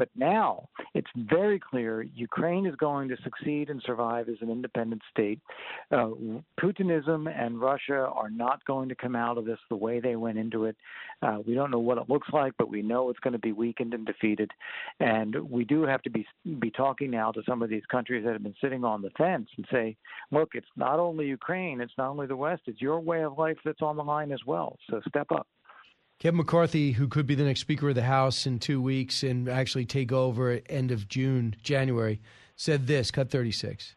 But now it's very clear Ukraine is going to succeed and survive as an independent state. Uh, Putinism and Russia are not going to come out of this the way they went into it. Uh, we don't know what it looks like, but we know it's going to be weakened and defeated. And we do have to be be talking now to some of these countries that have been sitting on the fence and say, look, it's not only Ukraine, it's not only the West, it's your way of life that's on the line as well. So step up. Kevin McCarthy, who could be the next Speaker of the House in two weeks and actually take over at end of June, January, said this. Cut 36.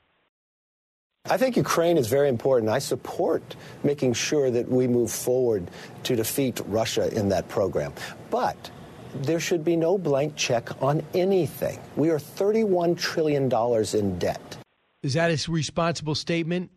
I think Ukraine is very important. I support making sure that we move forward to defeat Russia in that program. But there should be no blank check on anything. We are $31 trillion in debt. Is that a responsible statement?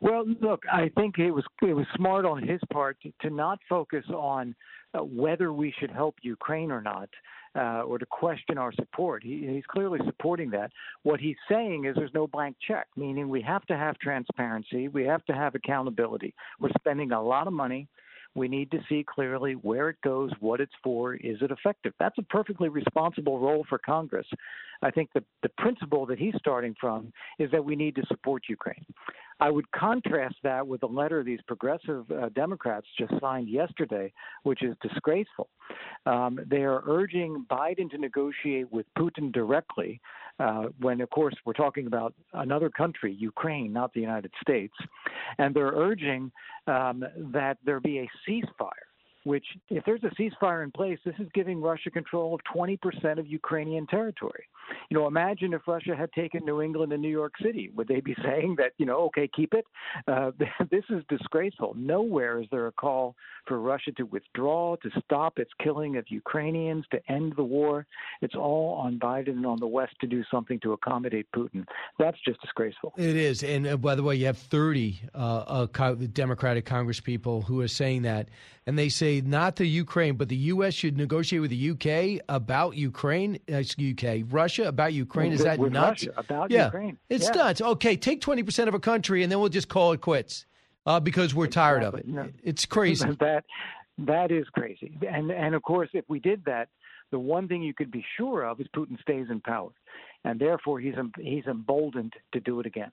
Well, look, I think it was it was smart on his part to, to not focus on uh, whether we should help Ukraine or not, uh, or to question our support. He, he's clearly supporting that. What he's saying is there's no blank check, meaning we have to have transparency, we have to have accountability. We're spending a lot of money. We need to see clearly where it goes, what it's for, is it effective? That's a perfectly responsible role for Congress. I think the, the principle that he's starting from is that we need to support Ukraine. I would contrast that with a letter these progressive uh, Democrats just signed yesterday, which is disgraceful. Um, they are urging Biden to negotiate with Putin directly, uh, when, of course, we're talking about another country, Ukraine, not the United States. And they're urging um, that there be a ceasefire which, if there's a ceasefire in place, this is giving Russia control of 20% of Ukrainian territory. You know, imagine if Russia had taken New England and New York City. Would they be saying that, you know, okay, keep it? Uh, this is disgraceful. Nowhere is there a call for Russia to withdraw, to stop its killing of Ukrainians, to end the war. It's all on Biden and on the West to do something to accommodate Putin. That's just disgraceful. It is. And uh, by the way, you have 30 uh, uh, Democratic Congress people who are saying that. And they say not the Ukraine, but the U.S. should negotiate with the U.K. about Ukraine, uh, UK, Russia about Ukraine. Is that with nuts? Russia about yeah. Ukraine. It's Yeah. nuts. Okay, take 20% of a country and then we'll just call it quits uh, because we're tired of it. No. It's crazy. that that is crazy. And and of course, if we did that, the one thing you could be sure of is Putin stays in power, and therefore he's he's emboldened to do it again.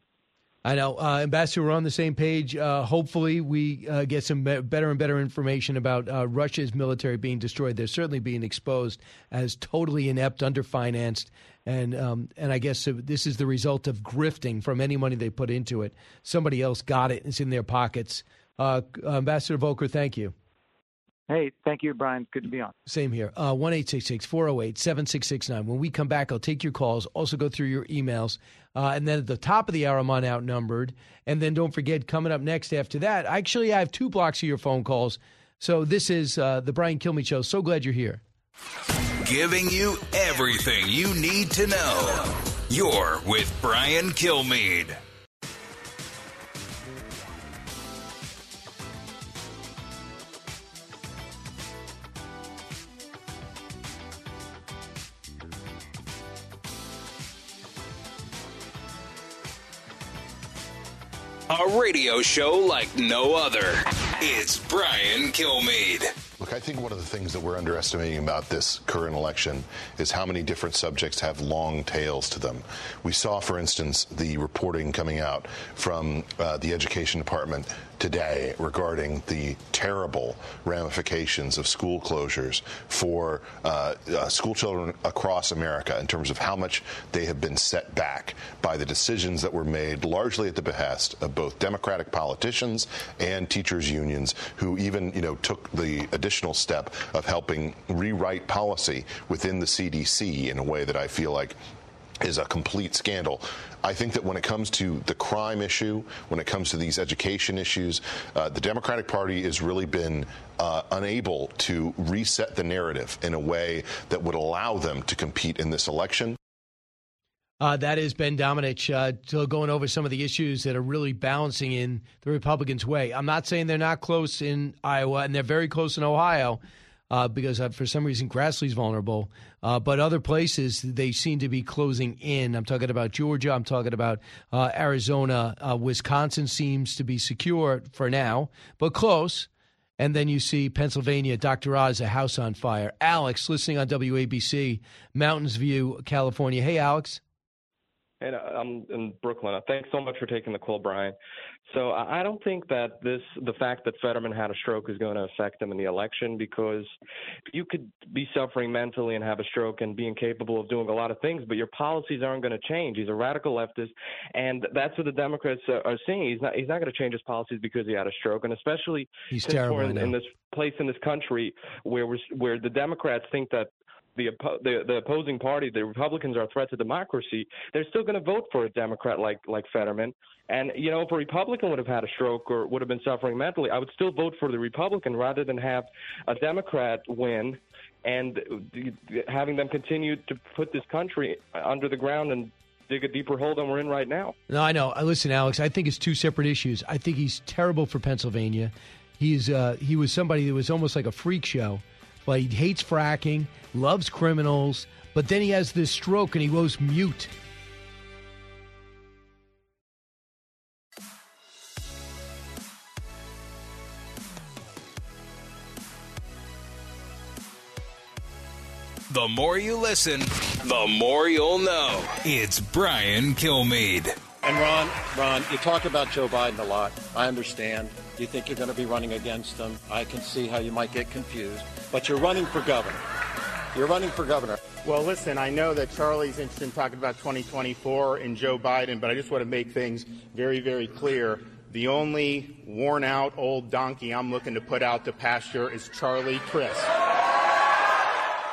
I know, uh, Ambassador. We're on the same page. Uh, hopefully, we uh, get some be- better and better information about uh, Russia's military being destroyed. They're certainly being exposed as totally inept, underfinanced, and um, and I guess this is the result of grifting from any money they put into it. Somebody else got it; it's in their pockets. Uh, Ambassador Volker, thank you. Hey, thank you, Brian. Good to be on. Same here. Uh, One eight six six four zero eight seven six six nine. When we come back, I'll take your calls. Also go through your emails, uh, and then at the top of the hour, I'm on outnumbered. And then don't forget, coming up next after that, actually, I have two blocks of your phone calls. So this is uh, the Brian Kilmeade Show. So glad you're here. Giving you everything you need to know. You're with Brian Kilmeade. A radio show like no other. It's Brian Kilmeade. Look, I think one of the things that we're underestimating about this current election is how many different subjects have long tails to them. We saw, for instance, the reporting coming out from uh, the Education Department today regarding the terrible ramifications of school closures for uh, uh, school children across America in terms of how much they have been set back by the decisions that were made largely at the behest of both Democratic politicians and teachers unions who even, you know, took the additional step of helping rewrite policy within the CDC in a way that I feel like is a complete scandal. I think that when it comes to the crime issue, when it comes to these education issues, uh, the Democratic Party has really been uh, unable to reset the narrative in a way that would allow them to compete in this election. Uh, that is Ben Domenech uh, going over some of the issues that are really balancing in the Republicans' way. I'm not saying they're not close in Iowa, and they're very close in Ohio uh, because uh, for some reason Grassley's vulnerable. Uh, but other places they seem to be closing in. I'm talking about Georgia. I'm talking about uh, Arizona. Uh, Wisconsin seems to be secure for now, but close. And then you see Pennsylvania, Dr. Oz, a house on fire. Alex, listening on WABC, Mountains View, California. Hey, Alex. And uh, I'm in Brooklyn. Thanks so much for taking the call, Brian. So I don't think that this, the fact that Fetterman had a stroke, is going to affect him in the election because you could be suffering mentally and have a stroke and be incapable of doing a lot of things, but your policies aren't going to change. He's a radical leftist, and that's what the Democrats are seeing. He's not. He's not going to change his policies because he had a stroke, and especially He's since terrible, we're in, in this place in this country where we're, where the Democrats think that the, the the opposing party, the Republicans, are a threat to democracy. They're still going to vote for a Democrat like like Fetterman. And you know, if a Republican would have had a stroke or would have been suffering mentally, I would still vote for the Republican rather than have a Democrat win and having them continue to put this country under the ground and dig a deeper hole than we're in right now. No, I know. Listen, Alex, I think it's two separate issues. I think he's terrible for Pennsylvania. He's uh, he was somebody that was almost like a freak show. But he hates fracking, loves criminals, but then he has this stroke and he goes mute. The more you listen, the more you'll know. It's Brian Kilmeade. And Ron, Ron, you talk about Joe Biden a lot. I understand. You think you're going to be running against him. I can see how you might get confused. But you're running for governor. You're running for governor. Well, listen, I know that Charlie's interested in talking about 2024 and Joe Biden, but I just want to make things very, very clear. The only worn out old donkey I'm looking to put out to pasture is Charlie Crist.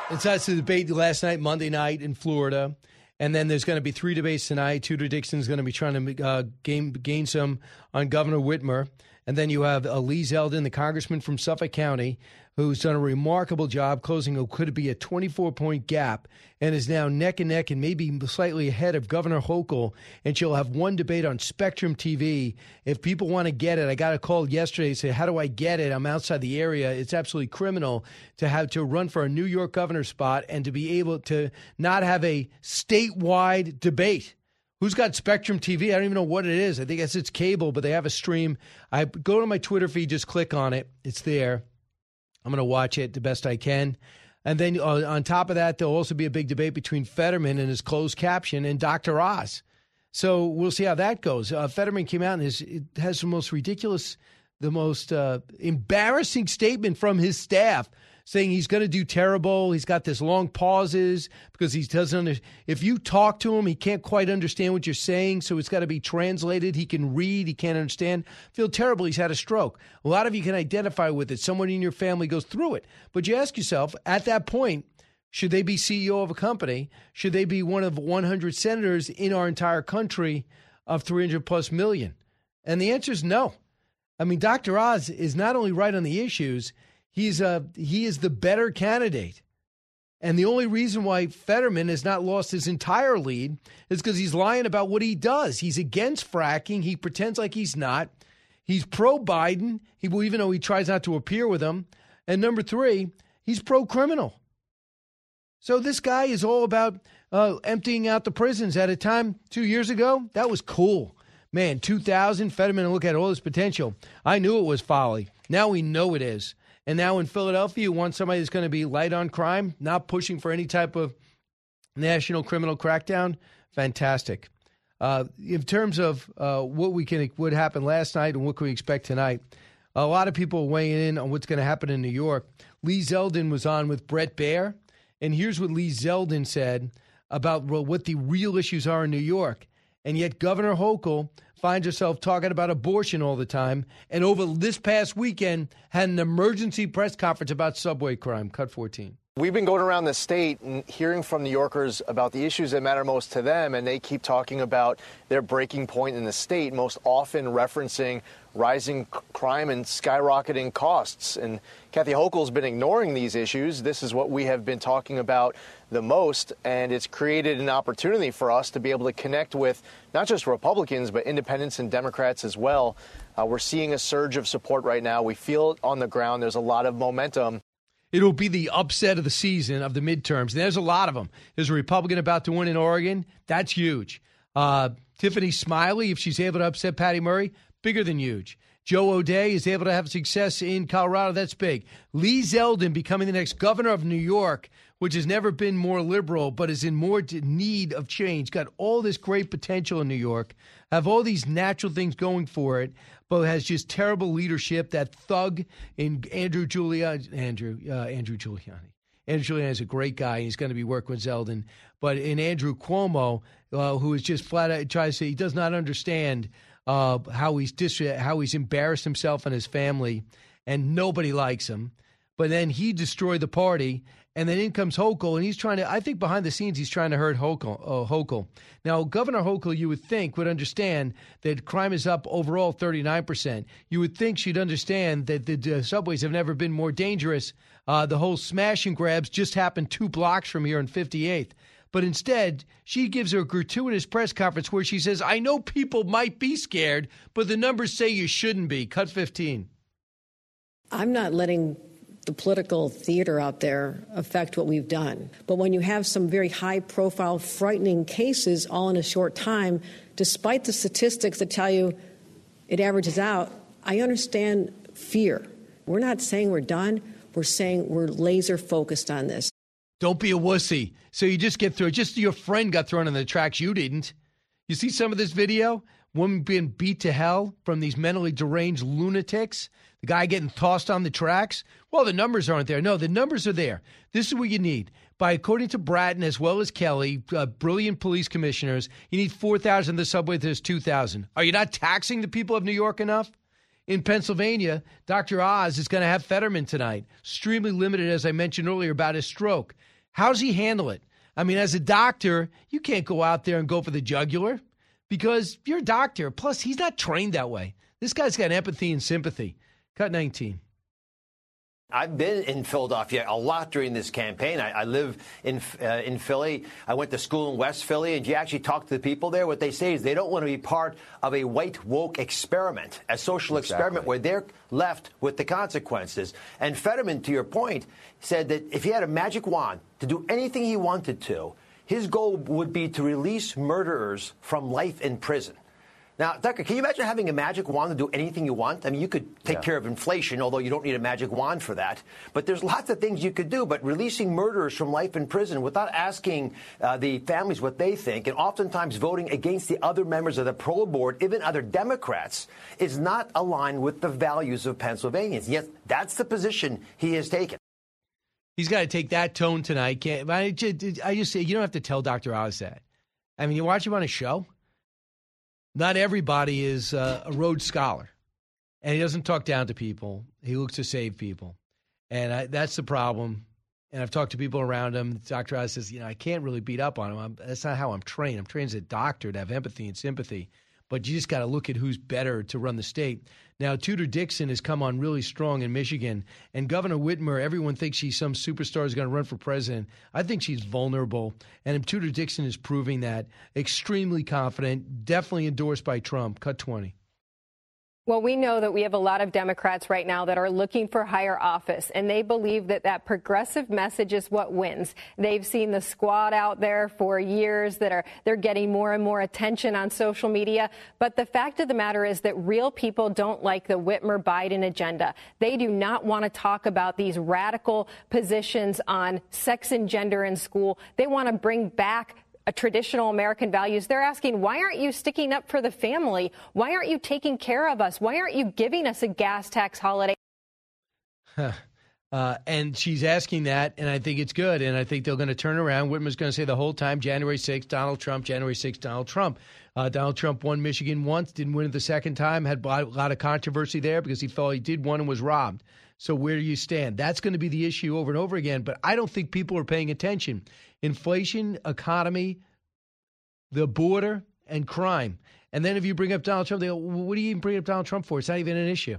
And so that's the debate last night, Monday night in Florida. And then there's going to be three debates tonight. Tudor Dixon's going to be trying to uh, gain, gain some on Governor Whitmer. And then you have Lee Zeldin, the congressman from Suffolk County, who's done a remarkable job closing what could be a 24 point gap and is now neck and neck and maybe slightly ahead of Governor Hochul. And she'll have one debate on Spectrum TV. If people want to get it, I got a call yesterday say, How do I get it? I'm outside the area. It's absolutely criminal to have to run for a New York governor spot and to be able to not have a statewide debate. Who's got Spectrum TV? I don't even know what it is. I think it's cable, but they have a stream. I go to my Twitter feed, just click on it. It's there. I'm going to watch it the best I can. And then uh, on top of that, there'll also be a big debate between Fetterman and his closed caption and Dr. Oz. So we'll see how that goes. Uh, Fetterman came out and his, has the most ridiculous, the most uh, embarrassing statement from his staff saying he's going to do terrible. He's got this long pauses because he doesn't. Under, if you talk to him, he can't quite understand what you're saying, so it's got to be translated. He can read, he can't understand. Feel terrible. He's had a stroke. A lot of you can identify with it. Someone in your family goes through it, but you ask yourself at that point. Should they be CEO of a company? Should they be one of 100 senators in our entire country of 300 plus million? And the answer is no. I mean, Dr. Oz is not only right on the issues, He's a he is the better candidate. And the only reason why Fetterman has not lost his entire lead is because he's lying about what he does. He's against fracking. He pretends like he's not. He's pro Biden, he, even though he tries not to appear with him. And number three, he's pro criminal. So this guy is all about uh, emptying out the prisons at a time two years ago. That was cool. Man, 2000, Fetterman, look at all this potential. I knew it was folly. Now we know it is. And now in Philadelphia, you want somebody that's going to be light on crime, not pushing for any type of national criminal crackdown. Fantastic. Uh, in terms of uh, what we can what happened last night and what can we expect tonight, a lot of people weighing in on what's going to happen in New York. Lee Zeldin was on with Bret Baier, and here's what Lee Zeldin said about what the real issues are in New York. And yet, Governor Hochul finds herself talking about abortion all the time, and over this past weekend had an emergency press conference about subway crime. Cut 14. We've been going around the state and hearing from New Yorkers about the issues that matter most to them, and they keep talking about their breaking point in the state, most often referencing rising crime and skyrocketing costs. And Kathy Hochul's been ignoring these issues. This is what we have been talking about the most, and it's created an opportunity for us to be able to connect with not just Republicans, but independents and Democrats as well. Uh, we're seeing a surge of support right now. We feel it on the ground. There's a lot of momentum. It'll be the upset of the season of the midterms. There's a lot of them. There's a Republican about to win in Oregon. That's huge. Uh, Tiffany Smiley, if she's able to upset Patty Murray, bigger than huge. Joe O'Dea is able to have success in Colorado. That's big. Lee Zeldin becoming the next governor of New York, which has never been more liberal, but is in more need of change. Got all this great potential in New York, have all these natural things going for it but has just terrible leadership. That thug in Andrew Giuliani, Andrew uh, Andrew Giuliani. Andrew Giuliani is a great guy. He's going to be working with Zeldin. But in Andrew Cuomo, uh, who is just flat out trying to say he does not understand uh, how he's dis- how he's embarrassed himself and his family, and nobody likes him. But then he destroyed the party, and then in comes Hochul, and he's trying to, I think behind the scenes, he's trying to hurt Hochul. Uh, Hochul. Now, Governor Hochul, you would think, would understand that crime is up overall 39%. You would think she'd understand that the uh, subways have never been more dangerous. Uh, the whole smash and grabs just happened two blocks from here on 58th. But instead, she gives her gratuitous press conference where she says, I know people might be scared, but the numbers say you shouldn't be. Cut 15. I'm not letting the political theater out there affect what we've done. But when you have some very high profile, frightening cases all in a short time, despite the statistics that tell you it averages out, I understand fear. We're not saying we're done, we're saying we're laser focused on this. Don't be a wussy. So you just get through. It. Just your friend got thrown in the tracks. You didn't. You see some of this video? woman being beat to hell from these mentally deranged lunatics, the guy getting tossed on the tracks. Well, the numbers aren't there. No, the numbers are there. This is what you need. By according to Bratton as well as Kelly, uh, brilliant police commissioners, you need 4,000. in The subway, there's 2,000. Are you not taxing the people of New York enough? In Pennsylvania, Dr. Oz is going to have Fetterman tonight. Extremely limited, as I mentioned earlier, about his stroke. How's he handle it? I mean, as a doctor, you can't go out there and go for the jugular because you're a doctor. Plus, he's not trained that way. This guy's got empathy and sympathy. Cut 19. I've been in Philadelphia a lot during this campaign. I, I live in uh, in Philly. I went to school in West Philly, and you actually talk to the people there. What they say is they don't want to be part of a white woke experiment, a social exactly. experiment where they're left with the consequences. And Fetterman, to your point, said that if he had a magic wand to do anything he wanted to, his goal would be to release murderers from life in prison. Now, Tucker, can you imagine having a magic wand to do anything you want? I mean, you could take yeah. care of inflation, although you don't need a magic wand for that. But there's lots of things you could do. But releasing murderers from life in prison without asking uh, the families what they think, and oftentimes voting against the other members of the parole board, even other Democrats, is not aligned with the values of Pennsylvanians. Yet that's the position he has taken. He's got to take that tone tonight. Can't, I, just, I just say you don't have to tell Dr. Oz that. I mean, you watch him on a show not everybody is uh, a Rhodes Scholar, and he doesn't talk down to people. He looks to save people, and I, that's the problem. And I've talked to people around him. Dr. Oz says, you know, I can't really beat up on him. I'm, that's not how I'm trained. I'm trained as a doctor to have empathy and sympathy but you just got to look at who's better to run the state. Now, Tudor Dixon has come on really strong in Michigan, and Governor Whitmer, everyone thinks she's some superstar who's going to run for president. I think she's vulnerable, and Tudor Dixon is proving that. Extremely confident, definitely endorsed by Trump. Cut 20. Well, we know that we have a lot of Democrats right now that are looking for higher office, and they believe that that progressive message is what wins. They've seen the squad out there for years that are they're getting more and more attention on social media. But the fact of the matter is that real people don't like the Whitmer Biden agenda. They do not want to talk about these radical positions on sex and gender in school. They want to bring back traditional American values. They're asking, why aren't you sticking up for the family? Why aren't you taking care of us? Why aren't you giving us a gas tax holiday? Uh, and she's asking that, and I think it's good. And I think they're going to turn around. Whitmer's going to say the whole time, January 6th, Donald Trump, January 6th, Donald Trump. Uh, Donald Trump won Michigan once, didn't win it the second time, had a lot of controversy there because he felt he did one and was robbed. So where do you stand? That's going to be the issue over and over again. But I don't think people are paying attention inflation, economy, the border, and crime. And then if you bring up Donald Trump, they go, what do you even bring up Donald Trump for? It's not even an issue.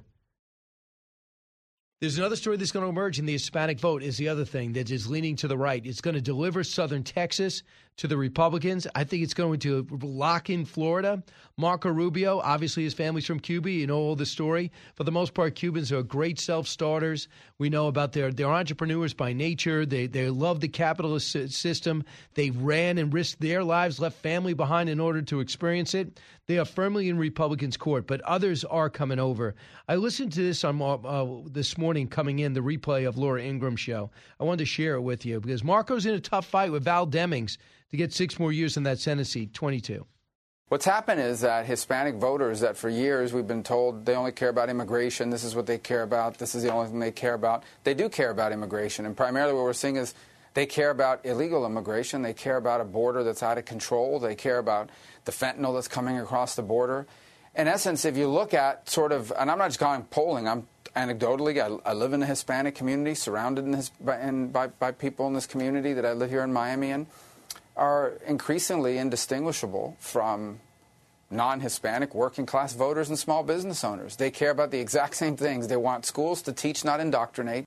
There's another story that's going to emerge in the Hispanic vote is the other thing that is leaning to the right. It's going to deliver southern Texas to the Republicans. I think it's going to lock in Florida. Marco Rubio, obviously his family's from Cuba. You know all the story. For the most part, Cubans are great self-starters. We know about their their entrepreneurs by nature. They they love the capitalist system. They ran and risked their lives, left family behind in order to experience it. They are firmly in Republicans' court, but others are coming over. I listened to this on uh, this morning coming in the replay of Laura Ingraham show. I wanted to share it with you because Marco's in a tough fight with Val Demings to get six more years in that Senate seat, 22. What's happened is that Hispanic voters that for years we've been told they only care about immigration, this is what they care about, this is the only thing they care about. They do care about immigration. And primarily what we're seeing is they care about illegal immigration, they care about a border that's out of control, they care about the fentanyl that's coming across the border. In essence, if you look at sort of, and I'm not just calling polling, I'm anecdotally, I, I live in a Hispanic community, surrounded in this, by, in, by, by people in this community that I live here in Miami in are increasingly indistinguishable from non Hispanic working class voters and small business owners. They care about the exact same things. They want schools to teach, not indoctrinate.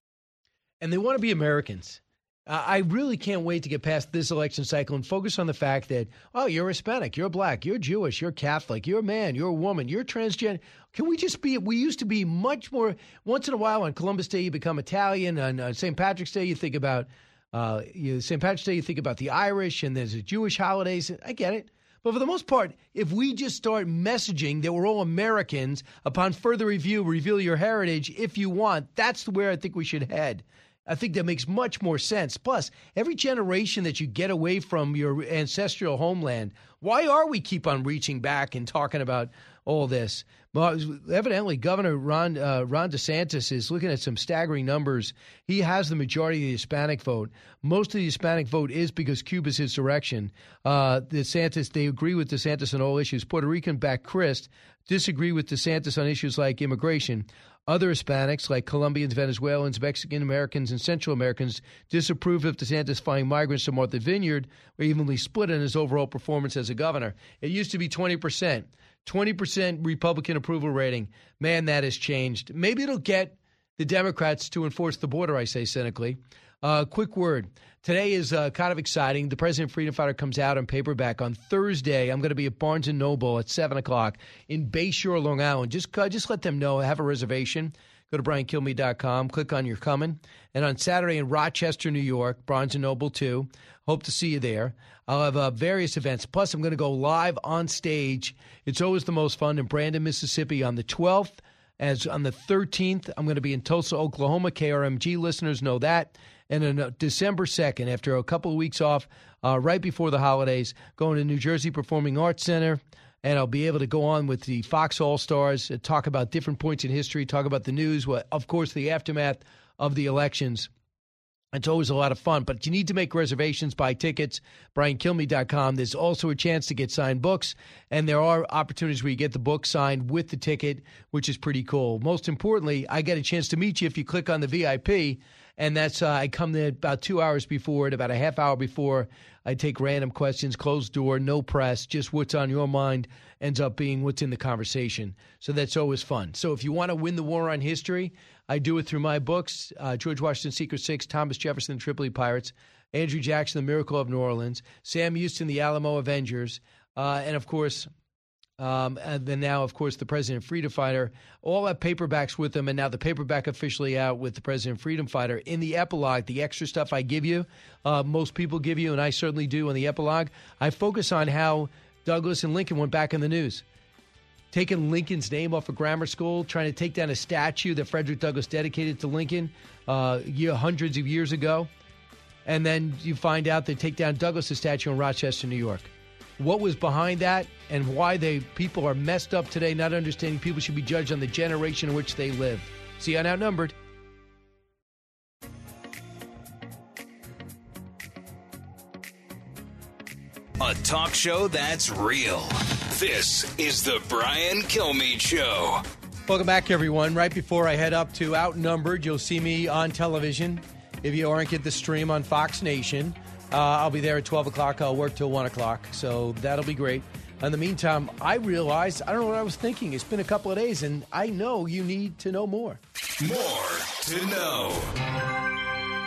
And they want to be Americans. Uh, I really can't wait to get past this election cycle and focus on the fact that, oh, you're Hispanic, you're black, you're Jewish, you're Catholic, you're a man, you're a woman, you're transgender. Can we just be, we used to be much more, once in a while on Columbus Day, you become Italian. On uh, St. Patrick's Day, you think about uh, you, St. Patrick's Day, you think about the Irish and there's the Jewish holidays. I get it. But for the most part, if we just start messaging that we're all Americans, upon further review, reveal your heritage if you want, that's where I think we should head. I think that makes much more sense. Plus, every generation that you get away from your ancestral homeland, why are we keep on reaching back and talking about all this? Well, evidently, Governor Ron uh, Ron DeSantis is looking at some staggering numbers. He has the majority of the Hispanic vote. Most of the Hispanic vote is because Cuba's his direction. Uh, DeSantis, they agree with DeSantis on all issues. Puerto Rican-backed Crist disagree with DeSantis on issues like immigration. Other Hispanics, like Colombians, Venezuelans, Mexican Americans, and Central Americans, disapprove of DeSantis flying migrants to Martha Vineyard, or evenly split in his overall performance as a governor. It used to be 20%. 20% Republican approval rating. Man, that has changed. Maybe it'll get the Democrats to enforce the border, I say cynically. Uh, quick word. Today is uh, kind of exciting. The President Freedom Fighter comes out on paperback on Thursday. I'm going to be at Barnes & Noble at 7 o'clock in Bayshore, Long Island. Just, uh, just let them know. Have a reservation. Go to briankilmeade.com. Click on You're Coming. And on Saturday in Rochester, New York, Barnes & Noble 2. Hope to see you there. I'll have uh, various events. Plus, I'm going to go live on stage. It's always the most fun in Brandon, Mississippi on the 12th. As on the 13th, I'm going to be in Tulsa, Oklahoma. KRMG listeners know that. And on uh, December 2nd, after a couple of weeks off, uh, right before the holidays, going to New Jersey Performing Arts Center. And I'll be able to go on with the Fox All Stars, uh, talk about different points in history, talk about the news, what, of course, the aftermath of the elections. It's always a lot of fun, but you need to make reservations, buy tickets, briankilmeade.com. There's also a chance to get signed books, and there are opportunities where you get the book signed with the ticket, which is pretty cool. Most importantly, I get a chance to meet you if you click on the VIP, and that's uh, I come there about two hours before it, about a half hour before. I take random questions, closed door, no press, just what's on your mind ends up being what's in the conversation. So that's always fun. So if you want to win the war on history, I do it through my books uh, George Washington Secret Six, Thomas Jefferson, the Tripoli Pirates, Andrew Jackson, The Miracle of New Orleans, Sam Houston, The Alamo Avengers, uh, and of course, um, and then now, of course, the President Freedom Fighter. All have paperbacks with them, and now the paperback officially out with the President Freedom Fighter. In the epilogue, the extra stuff I give you, uh, most people give you, and I certainly do in the epilogue, I focus on how Douglass and Lincoln went back in the news taking Lincoln's name off a grammar school, trying to take down a statue that Frederick Douglass dedicated to Lincoln uh, hundreds of years ago. And then you find out they take down Douglass's statue in Rochester, New York. What was behind that and why they people are messed up today, not understanding people should be judged on the generation in which they live. See, I'm outnumbered. A talk show that's real. This is the Brian Kilmeade Show. Welcome back, everyone. Right before I head up to Outnumbered, you'll see me on television. If you aren't get the stream on Fox Nation, uh, I'll be there at 12 o'clock. I'll work till 1 o'clock, so that'll be great. In the meantime, I realized, I don't know what I was thinking. It's been a couple of days, and I know you need to know more. More to know.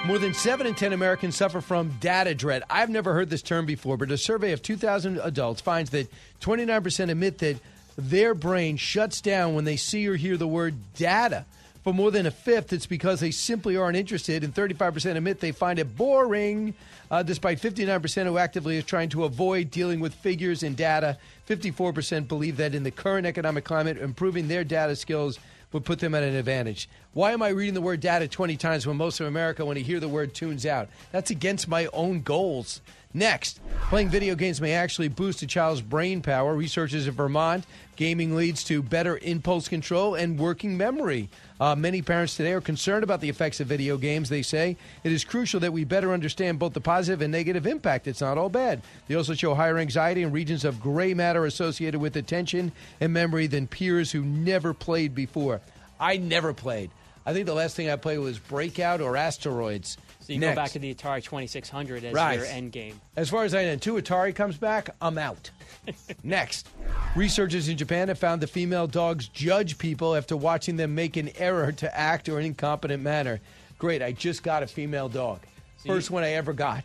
More than 7 in 10 Americans suffer from data dread. I've never heard this term before, but a survey of 2,000 adults finds that 29% admit that their brain shuts down when they see or hear the word data. For more than a fifth, it's because they simply aren't interested, and 35% admit they find it boring, uh, despite 59% who actively is trying to avoid dealing with figures and data. 54% believe that in the current economic climate, improving their data skills would put them at an advantage. Why am I reading the word data 20 times when most of America, when they hear the word, tunes out? That's against my own goals. Next, playing video games may actually boost a child's brain power. Researchers in Vermont, gaming leads to better impulse control and working memory. Uh, many parents today are concerned about the effects of video games. They say it is crucial that we better understand both the positive and negative impact. It's not all bad. They also show higher anxiety and regions of gray matter associated with attention and memory than peers who never played before. I never played. I think the last thing I played was Breakout or Asteroids. So you Next. go back to the Atari 2600 as Right. your end game. As far as I know, until Atari comes back, I'm out. Next, researchers in Japan have found the female dogs judge people after watching them make an error to act or an incompetent manner. Great, I just got a female dog. First one I ever got.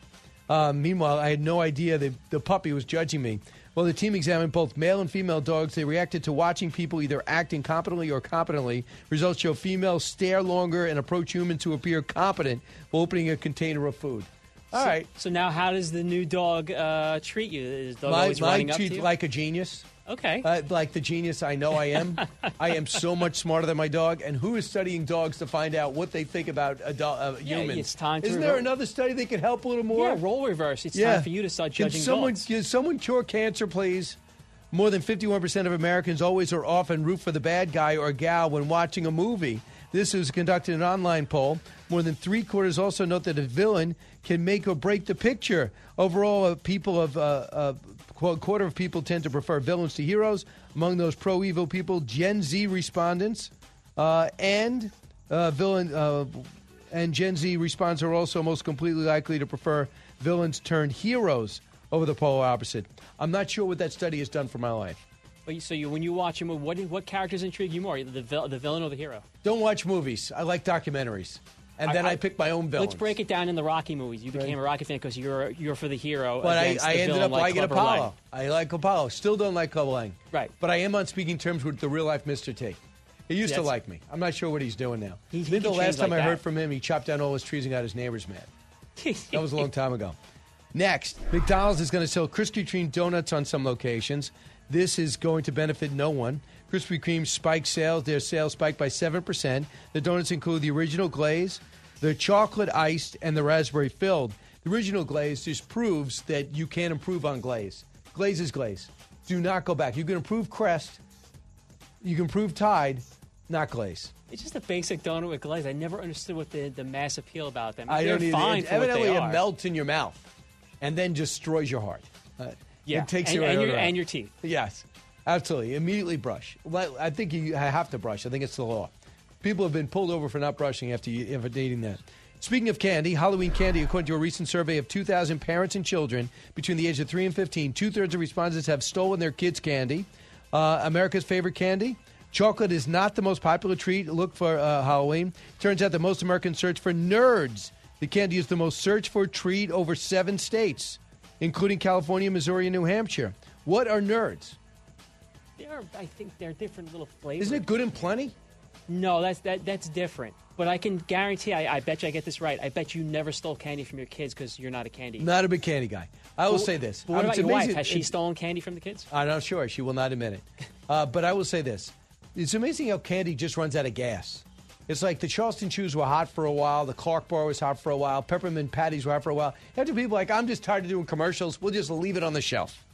Uh, meanwhile, I had no idea that the puppy was judging me. Well, the team examined both male and female dogs. They reacted to watching people either act incompetently or competently. Results show females stare longer and approach humans who appear competent while opening a container of food. All so, right. So now, how does the new dog uh, treat you? Is the dog My, always running up to you? like a genius. Okay. Uh, like the genius I know I am. I am so much smarter than my dog. And who is studying dogs to find out what they think about ado- uh, Yeah, humans? it's time to Isn't there revert. another study that could help a little more? Yeah, role reverse. It's time for you to start Can judging someone, dogs. Can someone cure cancer, please? More than 51% of Americans always or often root for the bad guy or gal when watching a movie. This was conducted an online poll. More than three quarters also note that a villain can make or break the picture. Overall, uh, people of uh, uh, qu- a quarter of people tend to prefer villains to heroes. Among those pro-evil people, Gen Z respondents uh, and uh, villain uh, and Gen Z respondents are also most completely likely to prefer villains turned heroes over the polar opposite. I'm not sure what that study has done for my life. So you, when you watch a movie, what, what characters intrigue you more, the, the villain or the hero? Don't watch movies. I like documentaries. And then I, picked my own villains. Let's break it down in the Rocky movies. You became a Rocky fan because you're you're for the hero. But I, I ended up like liking Apollo. Lang. I like Apollo. Still don't like Clubber Lang. Right. But I am on speaking terms with the real life Mr. T. He used to like me. I'm not sure what he's doing now. He- he the last time like I heard from him, he chopped down all his trees and got his neighbors mad. that was a long time ago. Next, McDonald's is going to sell Krispy Kreme donuts on some locations. This is going to benefit no one. Krispy Kreme spiked sales. Their sales spiked by 7%. The donuts include the original glaze, the chocolate iced, and the raspberry filled. The original glaze just proves that you can improve on glaze. Glaze is glaze. Do not go back. You can improve crest, you can improve tide, not glaze. It's just a basic donut with glaze. I never understood what the, the mass appeal about them. I They're don't fine It- for what evidently, they it are. melts in your mouth and then destroys your heart. Uh, Yeah, it takes and- and your- and your teeth. Yes, absolutely. Immediately brush. I think you have to brush. I think it's the law. People have been pulled over for not brushing after you, dating that. Speaking of candy, Halloween candy, according to a recent survey of 2,000 parents and children between the age of 3 and 15, two thirds of respondents have stolen their kids' candy. Uh, America's favorite candy? Chocolate is not the most popular treat. Look for uh, Halloween. Turns out that most Americans search for nerds. The candy is the most searched for treat over seven states, including California, Missouri, and New Hampshire. What are nerds? They are, I think they're different little flavors. Isn't it good and plenty? No, that's that that's different. But I can guarantee, I, I bet you I get this right. I bet you never stole candy from your kids because you're not a candy. Not a big candy guy. I will But- say this. But what Um, about your wife? amazing- Has she stolen candy from the kids? I'm not sure. She will not admit it. Uh, but I will say this. It's amazing how candy just runs out of gas. It's like the Charleston Chews were hot for a while. The Clark Bar was hot for a while. Peppermint Patties were hot for a while. After people are like, I'm just tired of doing commercials. We'll just leave it on the shelf.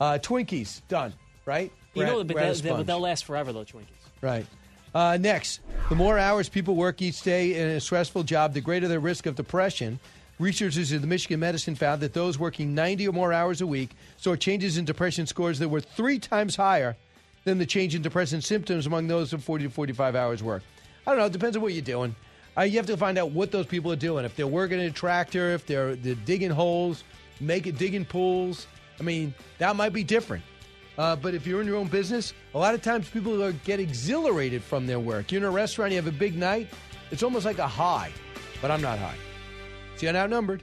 Uh, Twinkies, done. Right? You know, but we're at they'll, they'll, they'll last forever, though, Twinkies. Right. Uh, next, the more hours people work each day in a stressful job, the greater their risk of depression. Researchers at the Michigan Medicine found that those working 90 or more hours a week saw changes in depression scores that were three times higher than the change in depression symptoms among those of 40 to 45 hours work. I don't know. It depends on what you're doing. Uh, you have to find out what those people are doing. If they're working in a tractor, if they're, they're digging holes, making digging pools. I mean, that might be different. Uh, but if you're in your own business, a lot of times people are, get exhilarated from their work. You're in a restaurant, you have a big night, it's almost like a high, but I'm not high. See, I'm outnumbered.